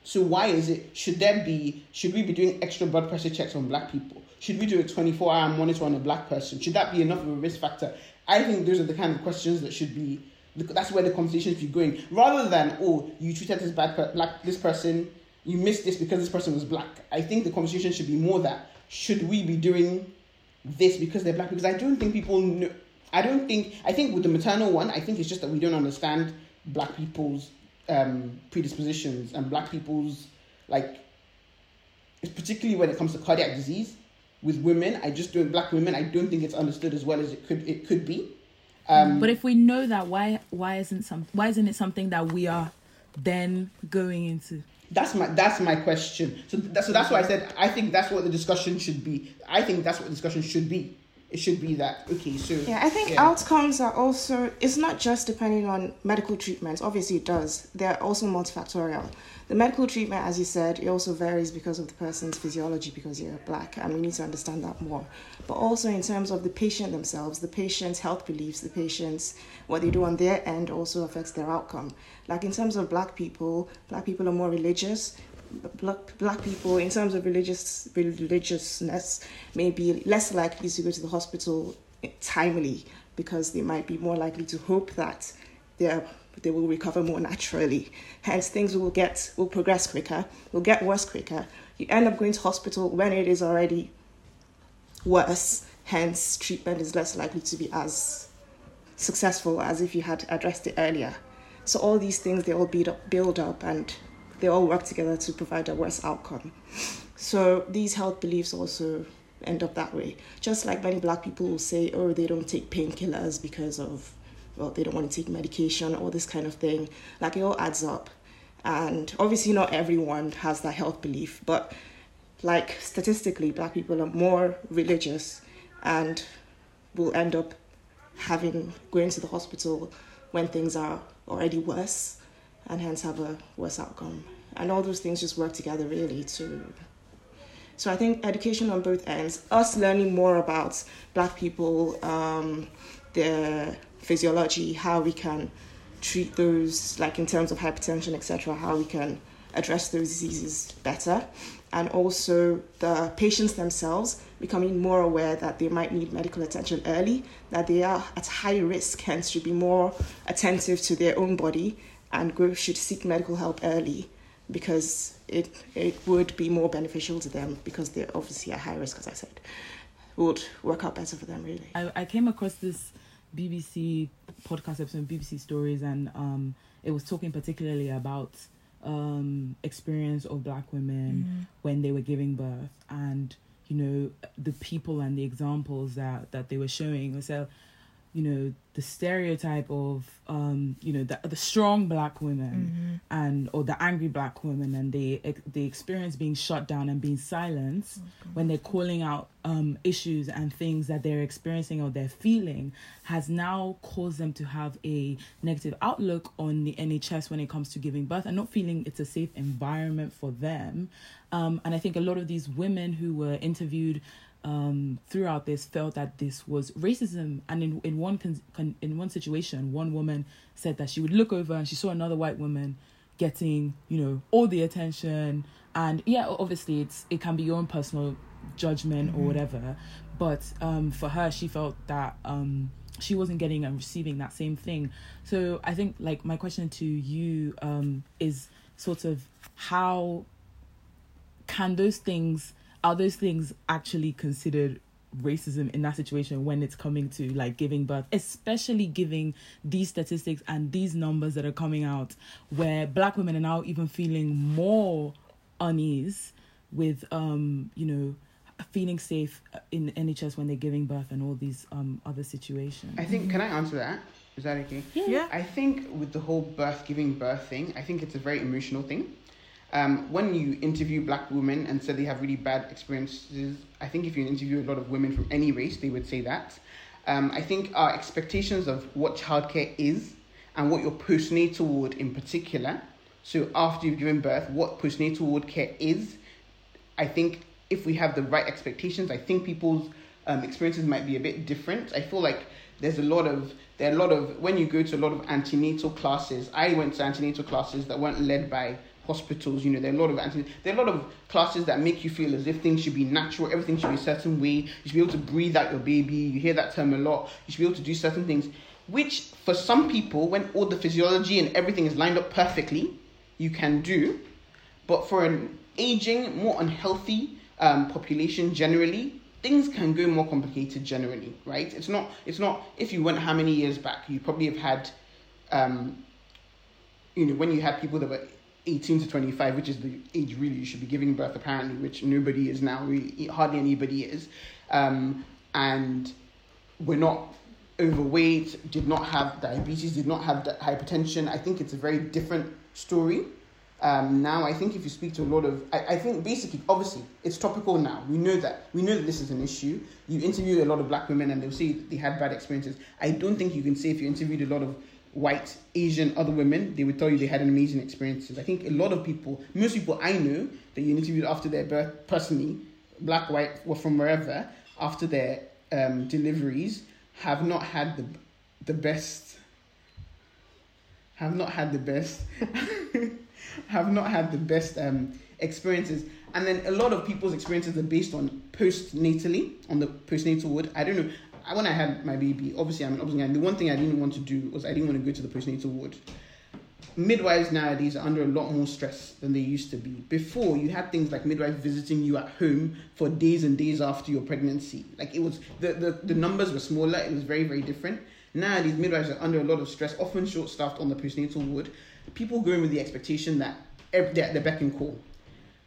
So why is it? Should there be? Should we be doing extra blood pressure checks on black people? Should we do a 24 hour monitor on a black person? Should that be enough of a risk factor? I think those are the kind of questions that should be. That's where the conversation should be going, rather than oh, you treated this bad per- black this person, you missed this because this person was black. I think the conversation should be more that should we be doing this because they're black? Because I don't think people know. I don't think. I think with the maternal one, I think it's just that we don't understand black people's um, predispositions and black people's like, particularly when it comes to cardiac disease with women. I just don't black women. I don't think it's understood as well as it could it could be. Um, But if we know that, why why isn't some why isn't it something that we are then going into? That's my that's my question. So that's so that's why I said I think that's what the discussion should be. I think that's what the discussion should be. It should be that okay. So Yeah, I think yeah. outcomes are also, it's not just depending on medical treatments. Obviously, it does. They're also multifactorial. The medical treatment, as you said, it also varies because of the person's physiology because you're black, and we need to understand that more. But also in terms of the patient themselves, the patient's health beliefs, the patient's what they do on their end also affects their outcome. Like in terms of black people, black people are more religious. Black, black people, in terms of religious religiousness, may be less likely to go to the hospital timely because they might be more likely to hope that they're they will recover more naturally. Hence, things will get will progress quicker, will get worse quicker. You end up going to hospital when it is already worse. Hence, treatment is less likely to be as successful as if you had addressed it earlier. So all these things they all build up, build up, and they all work together to provide a worse outcome. So these health beliefs also end up that way. Just like many black people will say, oh, they don't take painkillers because of well, they don't want to take medication or this kind of thing. Like it all adds up. And obviously, not everyone has that health belief, but like statistically, black people are more religious and will end up having going to the hospital when things are already worse and hence have a worse outcome. And all those things just work together really to so I think education on both ends, us learning more about black people, um, their physiology, how we can treat those, like in terms of hypertension, etc., how we can address those diseases better, and also the patients themselves becoming more aware that they might need medical attention early, that they are at high risk, hence should be more attentive to their own body and go, should seek medical help early because it it would be more beneficial to them because they're obviously at high risk, as I said. It would work out better for them, really. I, I came across this BBC podcast episode, BBC Stories, and um, it was talking particularly about um experience of black women when they were giving birth and you know the people and the examples that that they were showing so you know the stereotype of um you know the the strong black women and or the angry black women and the the experience being shut down and being silenced when they're calling out um issues and things that they're experiencing or they're feeling has now caused them to have a negative outlook on the NHS when it comes to giving birth and not feeling it's a safe environment for them. Um and I think a lot of these women who were interviewed um, throughout this felt that this was racism. And in in one con- con- in one situation, one woman said that she would look over and she saw another white woman getting you know all the attention. And yeah, obviously it's it can be your own personal judgment or whatever. But um, for her, she felt that um, she wasn't getting and receiving that same thing. So I think like my question to you um, is sort of how can those things are those things actually considered racism in that situation when it's coming to like giving birth especially giving these statistics and these numbers that are coming out where black women are now even feeling more unease with um you know feeling safe in NHS when they're giving birth and all these um other situations I think, can I answer that? Is that okay? Yeah. I think with the whole birth giving birth thing, I think it's a very emotional thing. Um, when you interview black women and say they have really bad experiences, I think if you interview a lot of women from any race, they would say that. Um, I think our expectations of what childcare is and what your postnatal ward in particular, so after you've given birth, what postnatal ward care is, I think if we have the right expectations, I think people's um, experiences might be a bit different. I feel like there's a lot of there are a lot of when you go to a lot of antenatal classes. I went to antenatal classes that weren't led by hospitals. You know, there are a lot of. There are a lot of classes that make you feel as if things should be natural. Everything should be a certain way. You should be able to breathe out your baby. You hear that term a lot. You should be able to do certain things, which for some people, when all the physiology and everything is lined up perfectly, you can do. But for an aging, more unhealthy um, population generally, things can go more complicated generally, right? It's not, it's not, if you went how many years back, you probably have had, um, you know, when you had people that were 18 to 25, which is the age really you should be giving birth apparently, which nobody is now, really, hardly anybody is, um, and we're not overweight, did not have diabetes, did not have hypertension. I think it's a very different story. Um, now, I think if you speak to a lot of, I, I think basically, obviously, it's topical now. We know that. We know that this is an issue. You interview a lot of black women and they'll say they had bad experiences. I don't think you can say if you interviewed a lot of white, Asian, other women, they would tell you they had an amazing experiences. I think a lot of people, most people I know that you interviewed after their birth, personally, black, white, or from wherever, after their um, deliveries, have not had the the best. Have not had the best. have not had the best um, experiences. And then a lot of people's experiences are based on postnatally, on the postnatal ward. I don't know. When I had my baby, obviously I'm an obstetrician. The one thing I didn't want to do was I didn't want to go to the postnatal ward. Midwives nowadays are under a lot more stress than they used to be. Before, you had things like midwives visiting you at home for days and days after your pregnancy. Like it was, the, the, the numbers were smaller, it was very, very different. Nowadays, midwives are under a lot of stress, often short staffed on the postnatal ward. People go in with the expectation that eh, they're at the beck and call.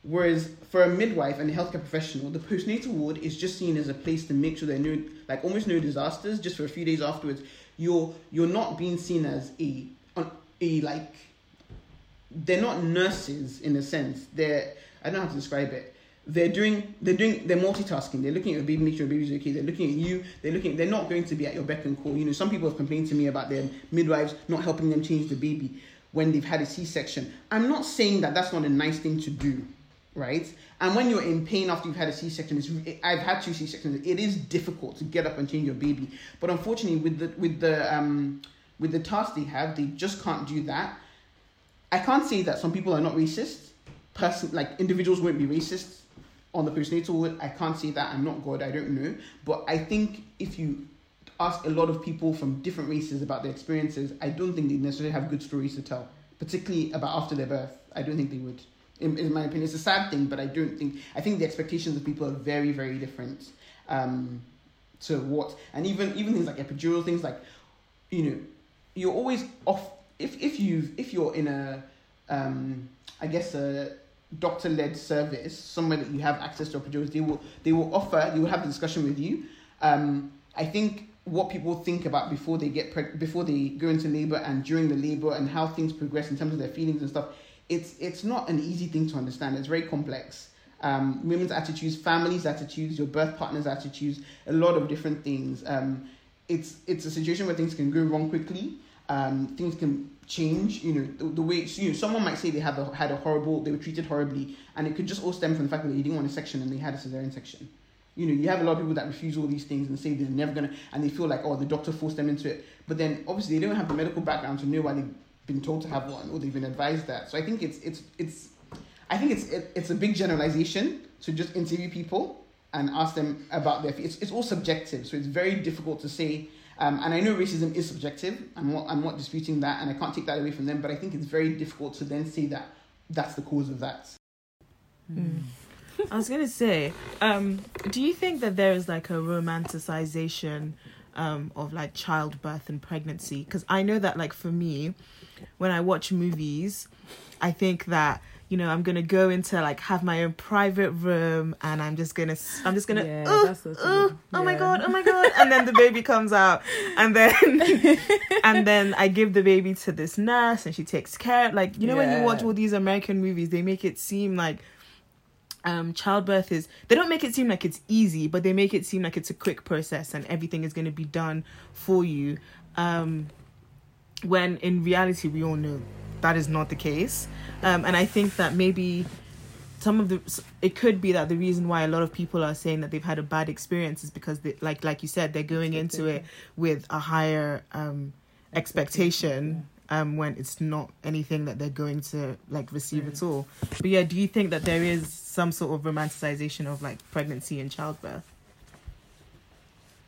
Whereas for a midwife and a healthcare professional, the postnatal ward is just seen as a place to make sure there are no, like almost no disasters. Just for a few days afterwards, you're you're not being seen as a a like. They're not nurses in a sense. They're I don't know how to describe it. They're doing they're doing they're multitasking. They're looking at your baby, make sure your baby's okay. They're looking at you. They're looking. They're not going to be at your beck and call. You know, some people have complained to me about their midwives not helping them change the baby when they've had a C-section. I'm not saying that that's not a nice thing to do, right? And when you're in pain after you've had a C-section, I've had two C-sections. It is difficult to get up and change your baby. But unfortunately, with the with the um, with the task they have, they just can't do that. I can't say that some people are not racist. Person like individuals won't be racist on the postnatal. I can't say that. I'm not God. I don't know. But I think if you ask a lot of people from different races about their experiences, I don't think they necessarily have good stories to tell, particularly about after their birth. I don't think they would. In, in my opinion, it's a sad thing, but I don't think. I think the expectations of people are very, very different. Um, to what, and even even things like epidural things like, you know, you're always off. If if you've if you're in a, um, I guess a doctor led service somewhere that you have access to epidurals, they will they will offer. They will have the discussion with you. Um, I think what people think about before they get before they go into labor and during the labor and how things progress in terms of their feelings and stuff it's it's not an easy thing to understand. It's very complex. Um, women's attitudes families attitudes your birth partner's attitudes a lot of different things. Um, it's it's a situation where things can go wrong quickly. Um, things can change you know the, the way you know, someone might say they have a, had a horrible they were treated horribly and it could just all stem from the fact that they didn't want a section and they had a cesarean section. You know, you have a lot of people that refuse all these things and say they're never gonna, and they feel like, oh, the doctor forced them into it. But then obviously they don't have the medical background to know why they've been told to have one or they've been advised that. So I think it's it's it's, I think it's it, it's a big generalization to just interview people and ask them about their. It's it's all subjective, so it's very difficult to say. Um, and I know racism is subjective. I'm not, I'm not disputing that, and I can't take that away from them. But I think it's very difficult to then say that that's the cause of that. I was gonna say, um, do you think that there is like a romanticization um, of like childbirth and pregnancy? Because I know that like for me, when I watch movies, I think that you know I'm gonna go into like have my own private room and I'm just gonna I'm just gonna Yeah, "Ooh, that's the ooh, thing. oh my god oh my god and then the baby comes out. And then and then I give the baby to this nurse and she takes care like you know when you watch all these American movies they make it seem like um childbirth is they don't make it seem like it's easy but they make it seem like it's a quick process and everything is going to be done for you. Um when in reality we all know that is not the case. Um and i think that maybe some of the it could be that the reason why a lot of people are saying that they've had a bad experience is because they like like you said they're going into it with a higher um expectation um when it's not anything that they're going to like receive at all. But yeah do you think that there is some sort of romanticization of like pregnancy and childbirth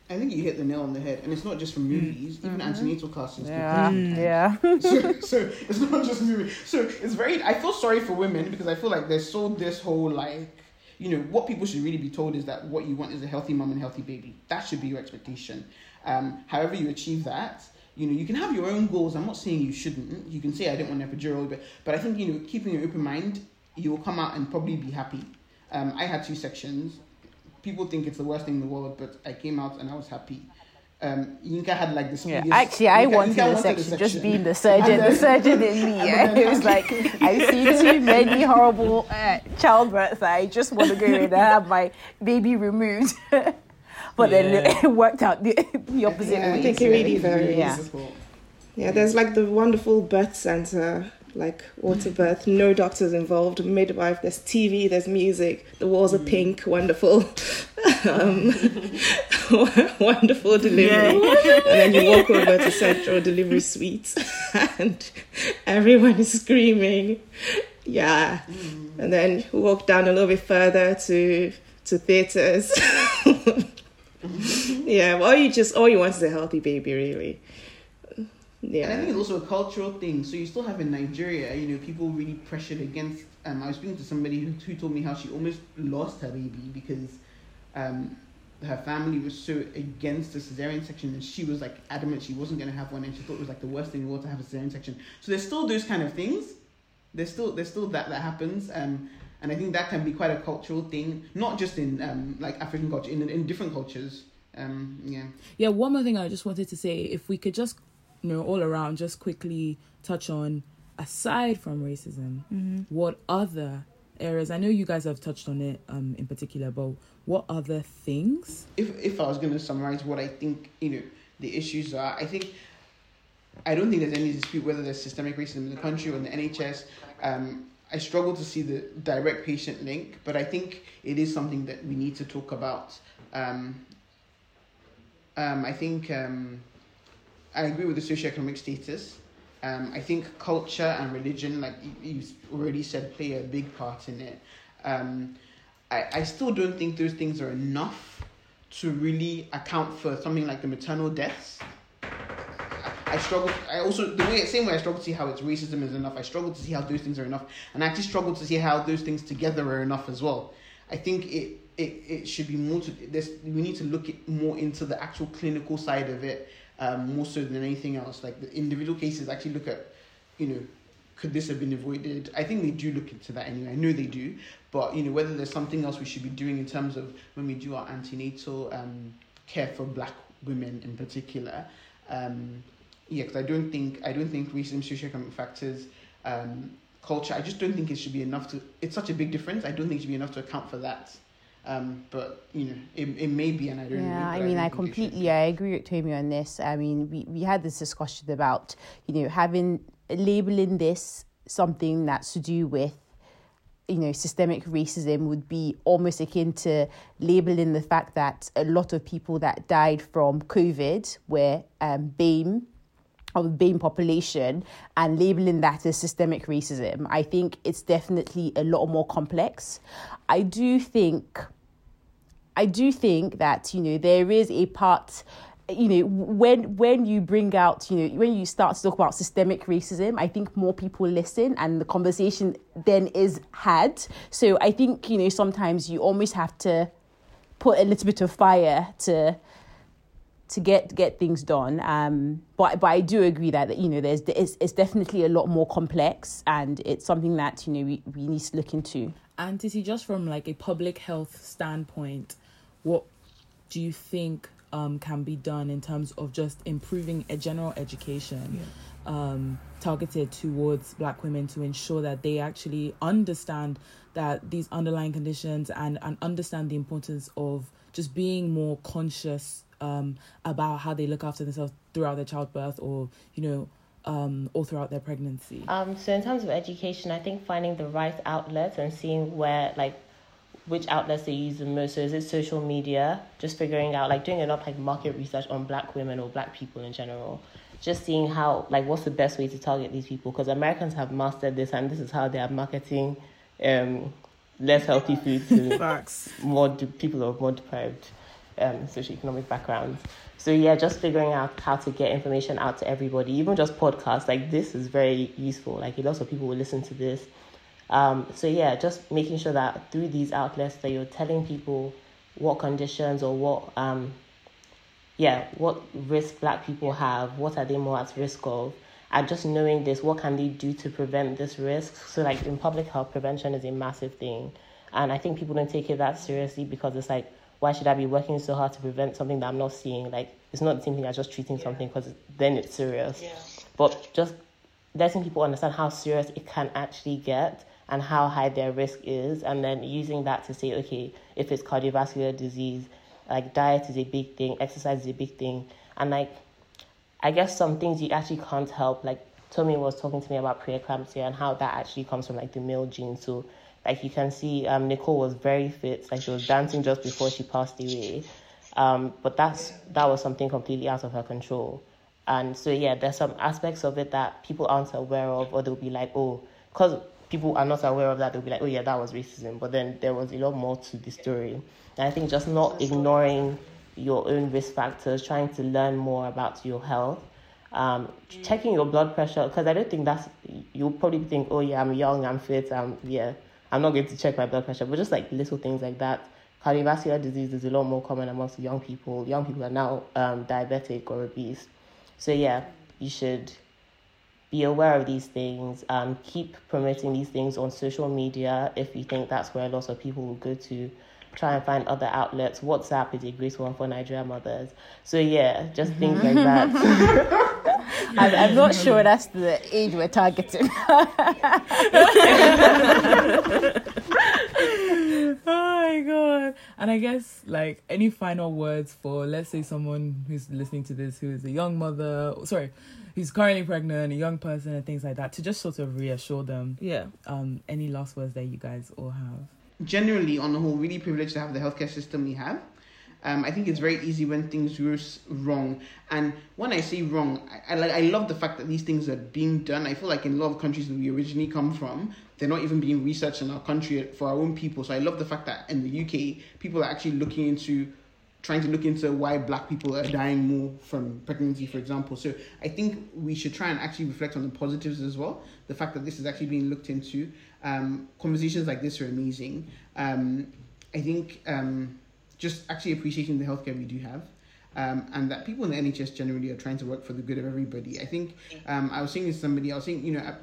I think you hit the nail on the head, and it's not just from movies, even antenatal classes. Yeah, Mm. yeah. so, so it's not just movies. So it's very. I feel sorry for women because I feel like they're sold this whole like, you know, what people should really be told is that what you want is a healthy mom and healthy baby. That should be your expectation. Um, however you achieve that, you know, you can have your own goals. I'm not saying you shouldn't. You can say I don't want an epidural, but but I think you know, keeping an open mind, you will come out and probably be happy. Um, I had two sections. People think it's the worst thing in the world, but I came out and I was happy. Um, Yinka had like this. Yeah, actually, I wanted a section, just being the surgeon, the surgeon in me. Yeah, it was like I see too many horrible uh, childbirths. I just want to go in and have my baby removed. but then it worked out the, the opposite Yeah, I way. think it really varies. Yeah. Yeah, there's like the wonderful birth center, like water birth, no doctors involved, midwife, there's TV, there's music, the walls are pink, wonderful. um, wonderful delivery. And then you walk over to Central Delivery Suites and everyone is screaming. Yeah. And then walk down a little bit further to to theaters. yeah, well you just all you want is a healthy baby really. And I think it's also a cultural thing. So you still have in Nigeria, you know, people really pressured against. Um, I was speaking to somebody who, who told me how she almost lost her baby because um, her family was so against the cesarean section, and she was like adamant she wasn't going to have one, and she thought it was like the worst thing in the world to have a cesarean section. So there's still those kind of things. There's still there's still that that happens. Um, and I think that can be quite a cultural thing, not just in um, like African culture, in in different cultures. Um, yeah. Yeah, one more thing I just wanted to say, if we could just, you know, all around, just quickly touch on, aside from racism, what other areas? I know you guys have touched on it um in particular, but what other things? if if I was going to summarize what I think you know the issues are, I think I don't think there's any dispute whether there's systemic racism in the country or in the NHS. Um, I struggle to see the direct patient link, but I think it is something that we need to talk about. Um, um, I think um, I agree with the socioeconomic status. Um, I think culture and religion, like you, already said, play a big part in it. Um, I, I still don't think those things are enough to really account for something like the maternal deaths. I struggle. I also the way same way I struggle to see how it's racism is enough. I struggle to see how those things are enough, and I actually struggle to see how those things together are enough as well. I think it it, it should be more to this. We need to look more into the actual clinical side of it, um, more so than anything else. Like the individual cases, actually look at, you know, could this have been avoided? I think they do look into that anyway. I know they do, but you know whether there's something else we should be doing in terms of when we do our antenatal um, care for Black women in particular. Um, yeah, because I don't think I don't think racism, socioeconomic factors, um, culture. I just don't think it should be enough to. It's such a big difference. I don't think it should be enough to account for that. Um, but you know, it, it may be, and I don't. Yeah, I mean, I should completely. I agree with Tomi on this. I mean, we, we had this discussion about, you know, having labeling this something that's to do with, you know, systemic racism would be almost akin to labeling the fact that a lot of people that died from COVID were um, BAME of the BAME population and labeling that as systemic racism. I think it's definitely a lot more complex. I do think I do think that you know there is a part you know when when you bring out you know when you start to talk about systemic racism i think more people listen and the conversation then is had. So i think you know sometimes you almost have to put a little bit of fire to to get get things done. Um but but i do agree that you know there's it's, it's definitely a lot more complex and it's something that you know we, we need to look into. And Tissy, just from like a public health standpoint, what do you think um, can be done in terms of just improving a general education um, targeted towards Black women to ensure that they actually understand that these underlying conditions and and understand the importance of just being more conscious um, about how they look after themselves throughout their childbirth or you know um, or throughout their pregnancy. Um, so in terms of education, I think finding the right outlets and seeing where like which outlets they use the most. So is it social media? Just figuring out like doing enough like market research on black women or black people in general. Just seeing how like what's the best way to target these people because Americans have mastered this and this is how they are marketing um less healthy food to Facts. more de- people of more deprived um, socioeconomic backgrounds. So yeah, just figuring out how to get information out to everybody, even just podcasts like this is very useful. Like lots of people will listen to this. Um, so yeah, just making sure that through these outlets that you're telling people what conditions or what um, yeah, what risk black people have, what are they more at risk of, and just knowing this, what can they do to prevent this risk? So like in public health, prevention is a massive thing, and I think people don't take it that seriously because it's like, why should I be working so hard to prevent something that I'm not seeing? Like it's not the same thing as just treating something because then it's serious. But just letting people understand how serious it can actually get and how high their risk is, and then using that to say, okay, if it's cardiovascular disease, like diet is a big thing, exercise is a big thing, and like I guess some things you actually can't help. Like Tomi was talking to me about preeclampsia and how that actually comes from like the male gene. So like you can see, um, Nicole was very fit. Like she was dancing just before she passed away. Um, but that's that was something completely out of her control. And so yeah, there's some aspects of it that people aren't aware of, or they'll be like, oh, because people are not aware of that, they'll be like, oh yeah, that was racism. But then there was a lot more to the story. And I think just not ignoring your own risk factors, trying to learn more about your health, um, checking your blood pressure, because I don't think that's, you'll probably think, oh yeah, I'm young, I'm fit, I'm, yeah, I'm not going to check my blood pressure, but just like little things like that. Cardiovascular disease is a lot more common amongst young people. Young people are now um, diabetic or obese. So yeah, you should be aware of these things. Um, keep promoting these things on social media if you think that's where lots of people will go to. Try and find other outlets. WhatsApp is a great one for Nigerian mothers. So yeah, just things like that. I'm, I'm not sure that's the age we're targeting oh my god and i guess like any final words for let's say someone who's listening to this who is a young mother sorry who's currently pregnant a young person and things like that to just sort of reassure them Yeah. um any last words that you guys all have generally, on the whole, really privileged to have the healthcare system we have. Um, I think it's very easy when things go wrong. And when I say wrong, I, I like I love the fact that these things are being done. I feel like in a lot of countries that we originally come from, they're not even being researched in our country for our own people. So I love the fact that in the UK, people are actually looking into trying to look into why black people are dying more from pregnancy, for example. So I think we should try and actually reflect on the positives as well. The fact that this is actually being looked into. Um, conversations like this are amazing. Um, I think um, just actually appreciating the healthcare we do have. Um, and that people in the NHS generally are trying to work for the good of everybody. I think um, I was saying to somebody, I was saying, you know,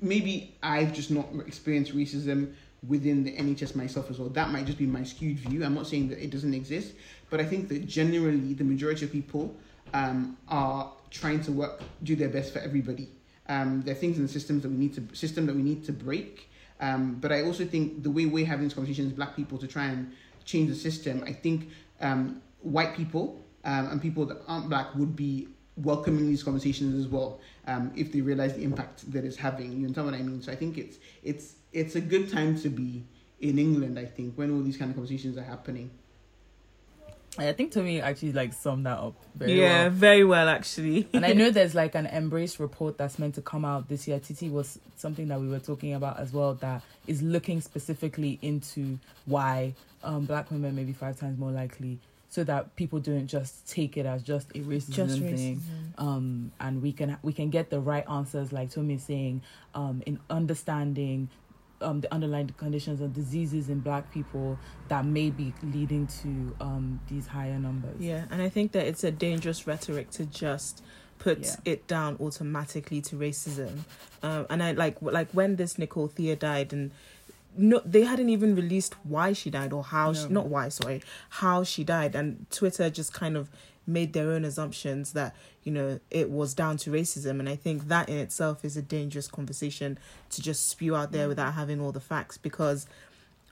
maybe I've just not experienced racism within the NHS myself as well. That might just be my skewed view. I'm not saying that it doesn't exist, but I think that generally the majority of people um, are trying to work, do their best for everybody. Um, there are things in the systems that we need to system that we need to break. Um, but I also think the way we're having these conversations, black people, to try and change the system, I think um, white people um, and people that aren't black would be welcoming these conversations as well um, if they realize the impact that it's having. You understand what I mean? So I think it's it's it's a good time to be in England. I think when all these kind of conversations are happening. i think Tomi actually like summed that up very yeah, well very well actually. and I know there's like an MBRRACE report that's meant to come out this year. Titi was something that we were talking about as well that is looking specifically into why um, black women may be five times more likely so that people don't just take it as just a racism, thing um and we can we can get the right answers like Tomi is saying um in understanding um the underlying conditions and diseases in black people that may be leading to um these higher numbers Yeah, and I think that it's a dangerous rhetoric to just put Yeah. it down automatically to racism. Um, and I like like when this Nicole Thea died, and no, they hadn't even released why she died or how she, not why, sorry, how she died, and Twitter just kind of made their own assumptions that you know it was down to racism. And i think that in itself is a dangerous conversation to just spew out there without having all the facts because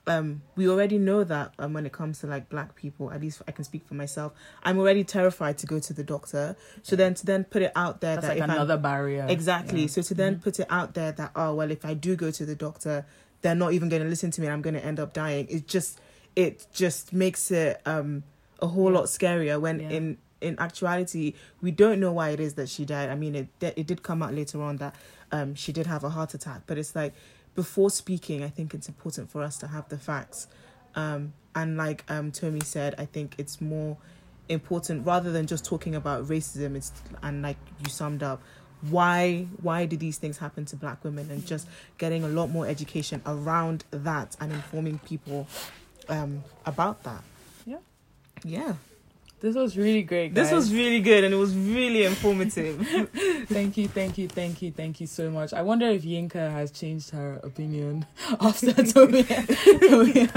um we already know that um, when it comes to like black people at least i can speak for myself i'm already terrified to go to the doctor. So then to then put it out there that's that like if I'm- another barrier. Exactly. Yeah. so to then put it out there that oh well if i do go to the doctor they're not even going to listen to me and i'm going to end up dying. It just it just makes it um a whole Yeah. lot scarier when Yeah. in in actuality we don't know why it is that she died. I mean it it did come out later on that um she did have a heart attack but it's like before speaking i think it's important for us to have the facts. Um and like um Tomi said i think it's more important rather than just talking about racism it's and like you summed up why why did these things happen to black women? And just getting a lot more education around that and informing people um about that. Yeah. yeah this was really great this was really good and it was really informative. Thank you thank you thank you thank you so much. I wonder if yinka has changed her opinion after Tomi- Tomi-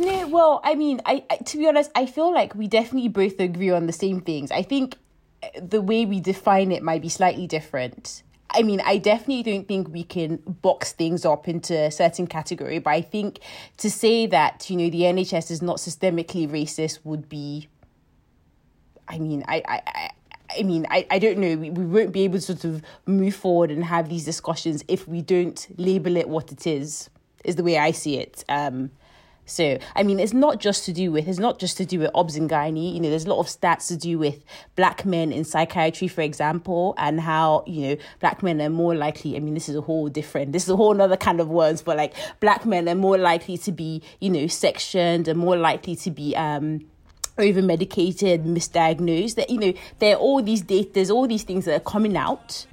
No, well, I mean, I, I to be honest, I feel like we definitely both agree on the same things. I think uh, the way we define it might be slightly different. I mean, I definitely don't think we can box things up into a certain category, but I think to say that, you know, the NHS is not systemically racist would be I mean, I, I, I I mean, I, I don't know. We, we won't be able to sort of move forward and have these discussions if we don't label it what it is, is the way I see it. Um, so, I mean, it's not just to do with, it's not just to do with obs and gynae. You know, there's a lot of stats to do with black men in psychiatry, for example, and how, you know, black men are more likely, I mean, this is a whole different, this is a whole other kind of words, but like black men are more likely to be, you know, sectioned and more likely to be, um, over medicated, misdiagnosed. That you know, there are all these data, there's all these things that are coming out.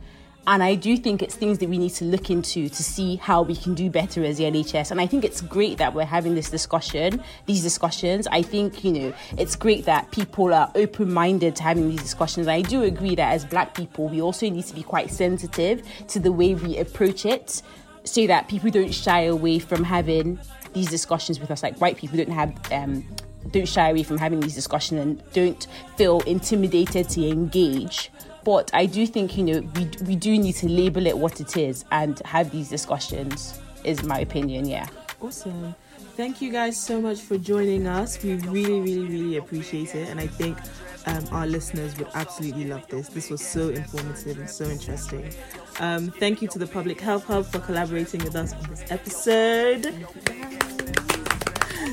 And I do think it's things that we need to look into to see how we can do better as the NHS. And I think it's great that we're having this discussion, these discussions. I think, you know, it's great that people are open minded to having these discussions. I do agree that as black people, we also need to be quite sensitive to the way we approach it so that people don't shy away from having these discussions with us. Like white people don't have um, don't shy away from having these discussions and don't feel intimidated to engage. But I do think, you know, we, we do need to label it what it is and have these discussions, is my opinion, yeah. Awesome. Thank you guys so much for joining us. We really, really, really appreciate it. And I think um, our listeners would absolutely love this. This was so informative and so interesting. Um, thank you to the Public Health Hub for collaborating with us on this episode.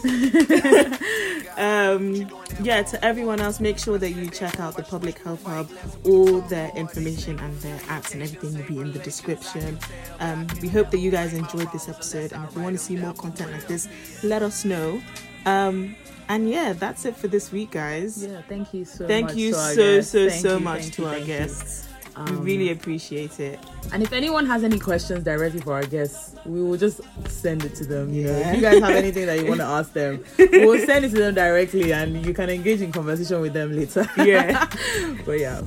um, yeah, to everyone else, make sure that you check out the Public Health Hub. All their information and their apps and everything will be in the description. Um, we hope that you guys enjoyed this episode, and if you want to see more content like this, let us know. Um, and yeah, that's it for this week, guys. yeah thank you so Thank much you to our so guests. so Thank so much thank to you, our thank you. guests. we Um, really appreciate it. And if anyone has any questions directly for our guests, we will just send it to them. You know, Yeah. if you guys have anything that you want to ask them, we will send it to them directly, and you can engage in conversation with them later. Yeah. but yeah,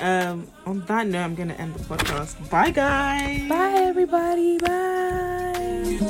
um, on that note, I'm gonna end the podcast. Bye, guys. bye everybody. Bye.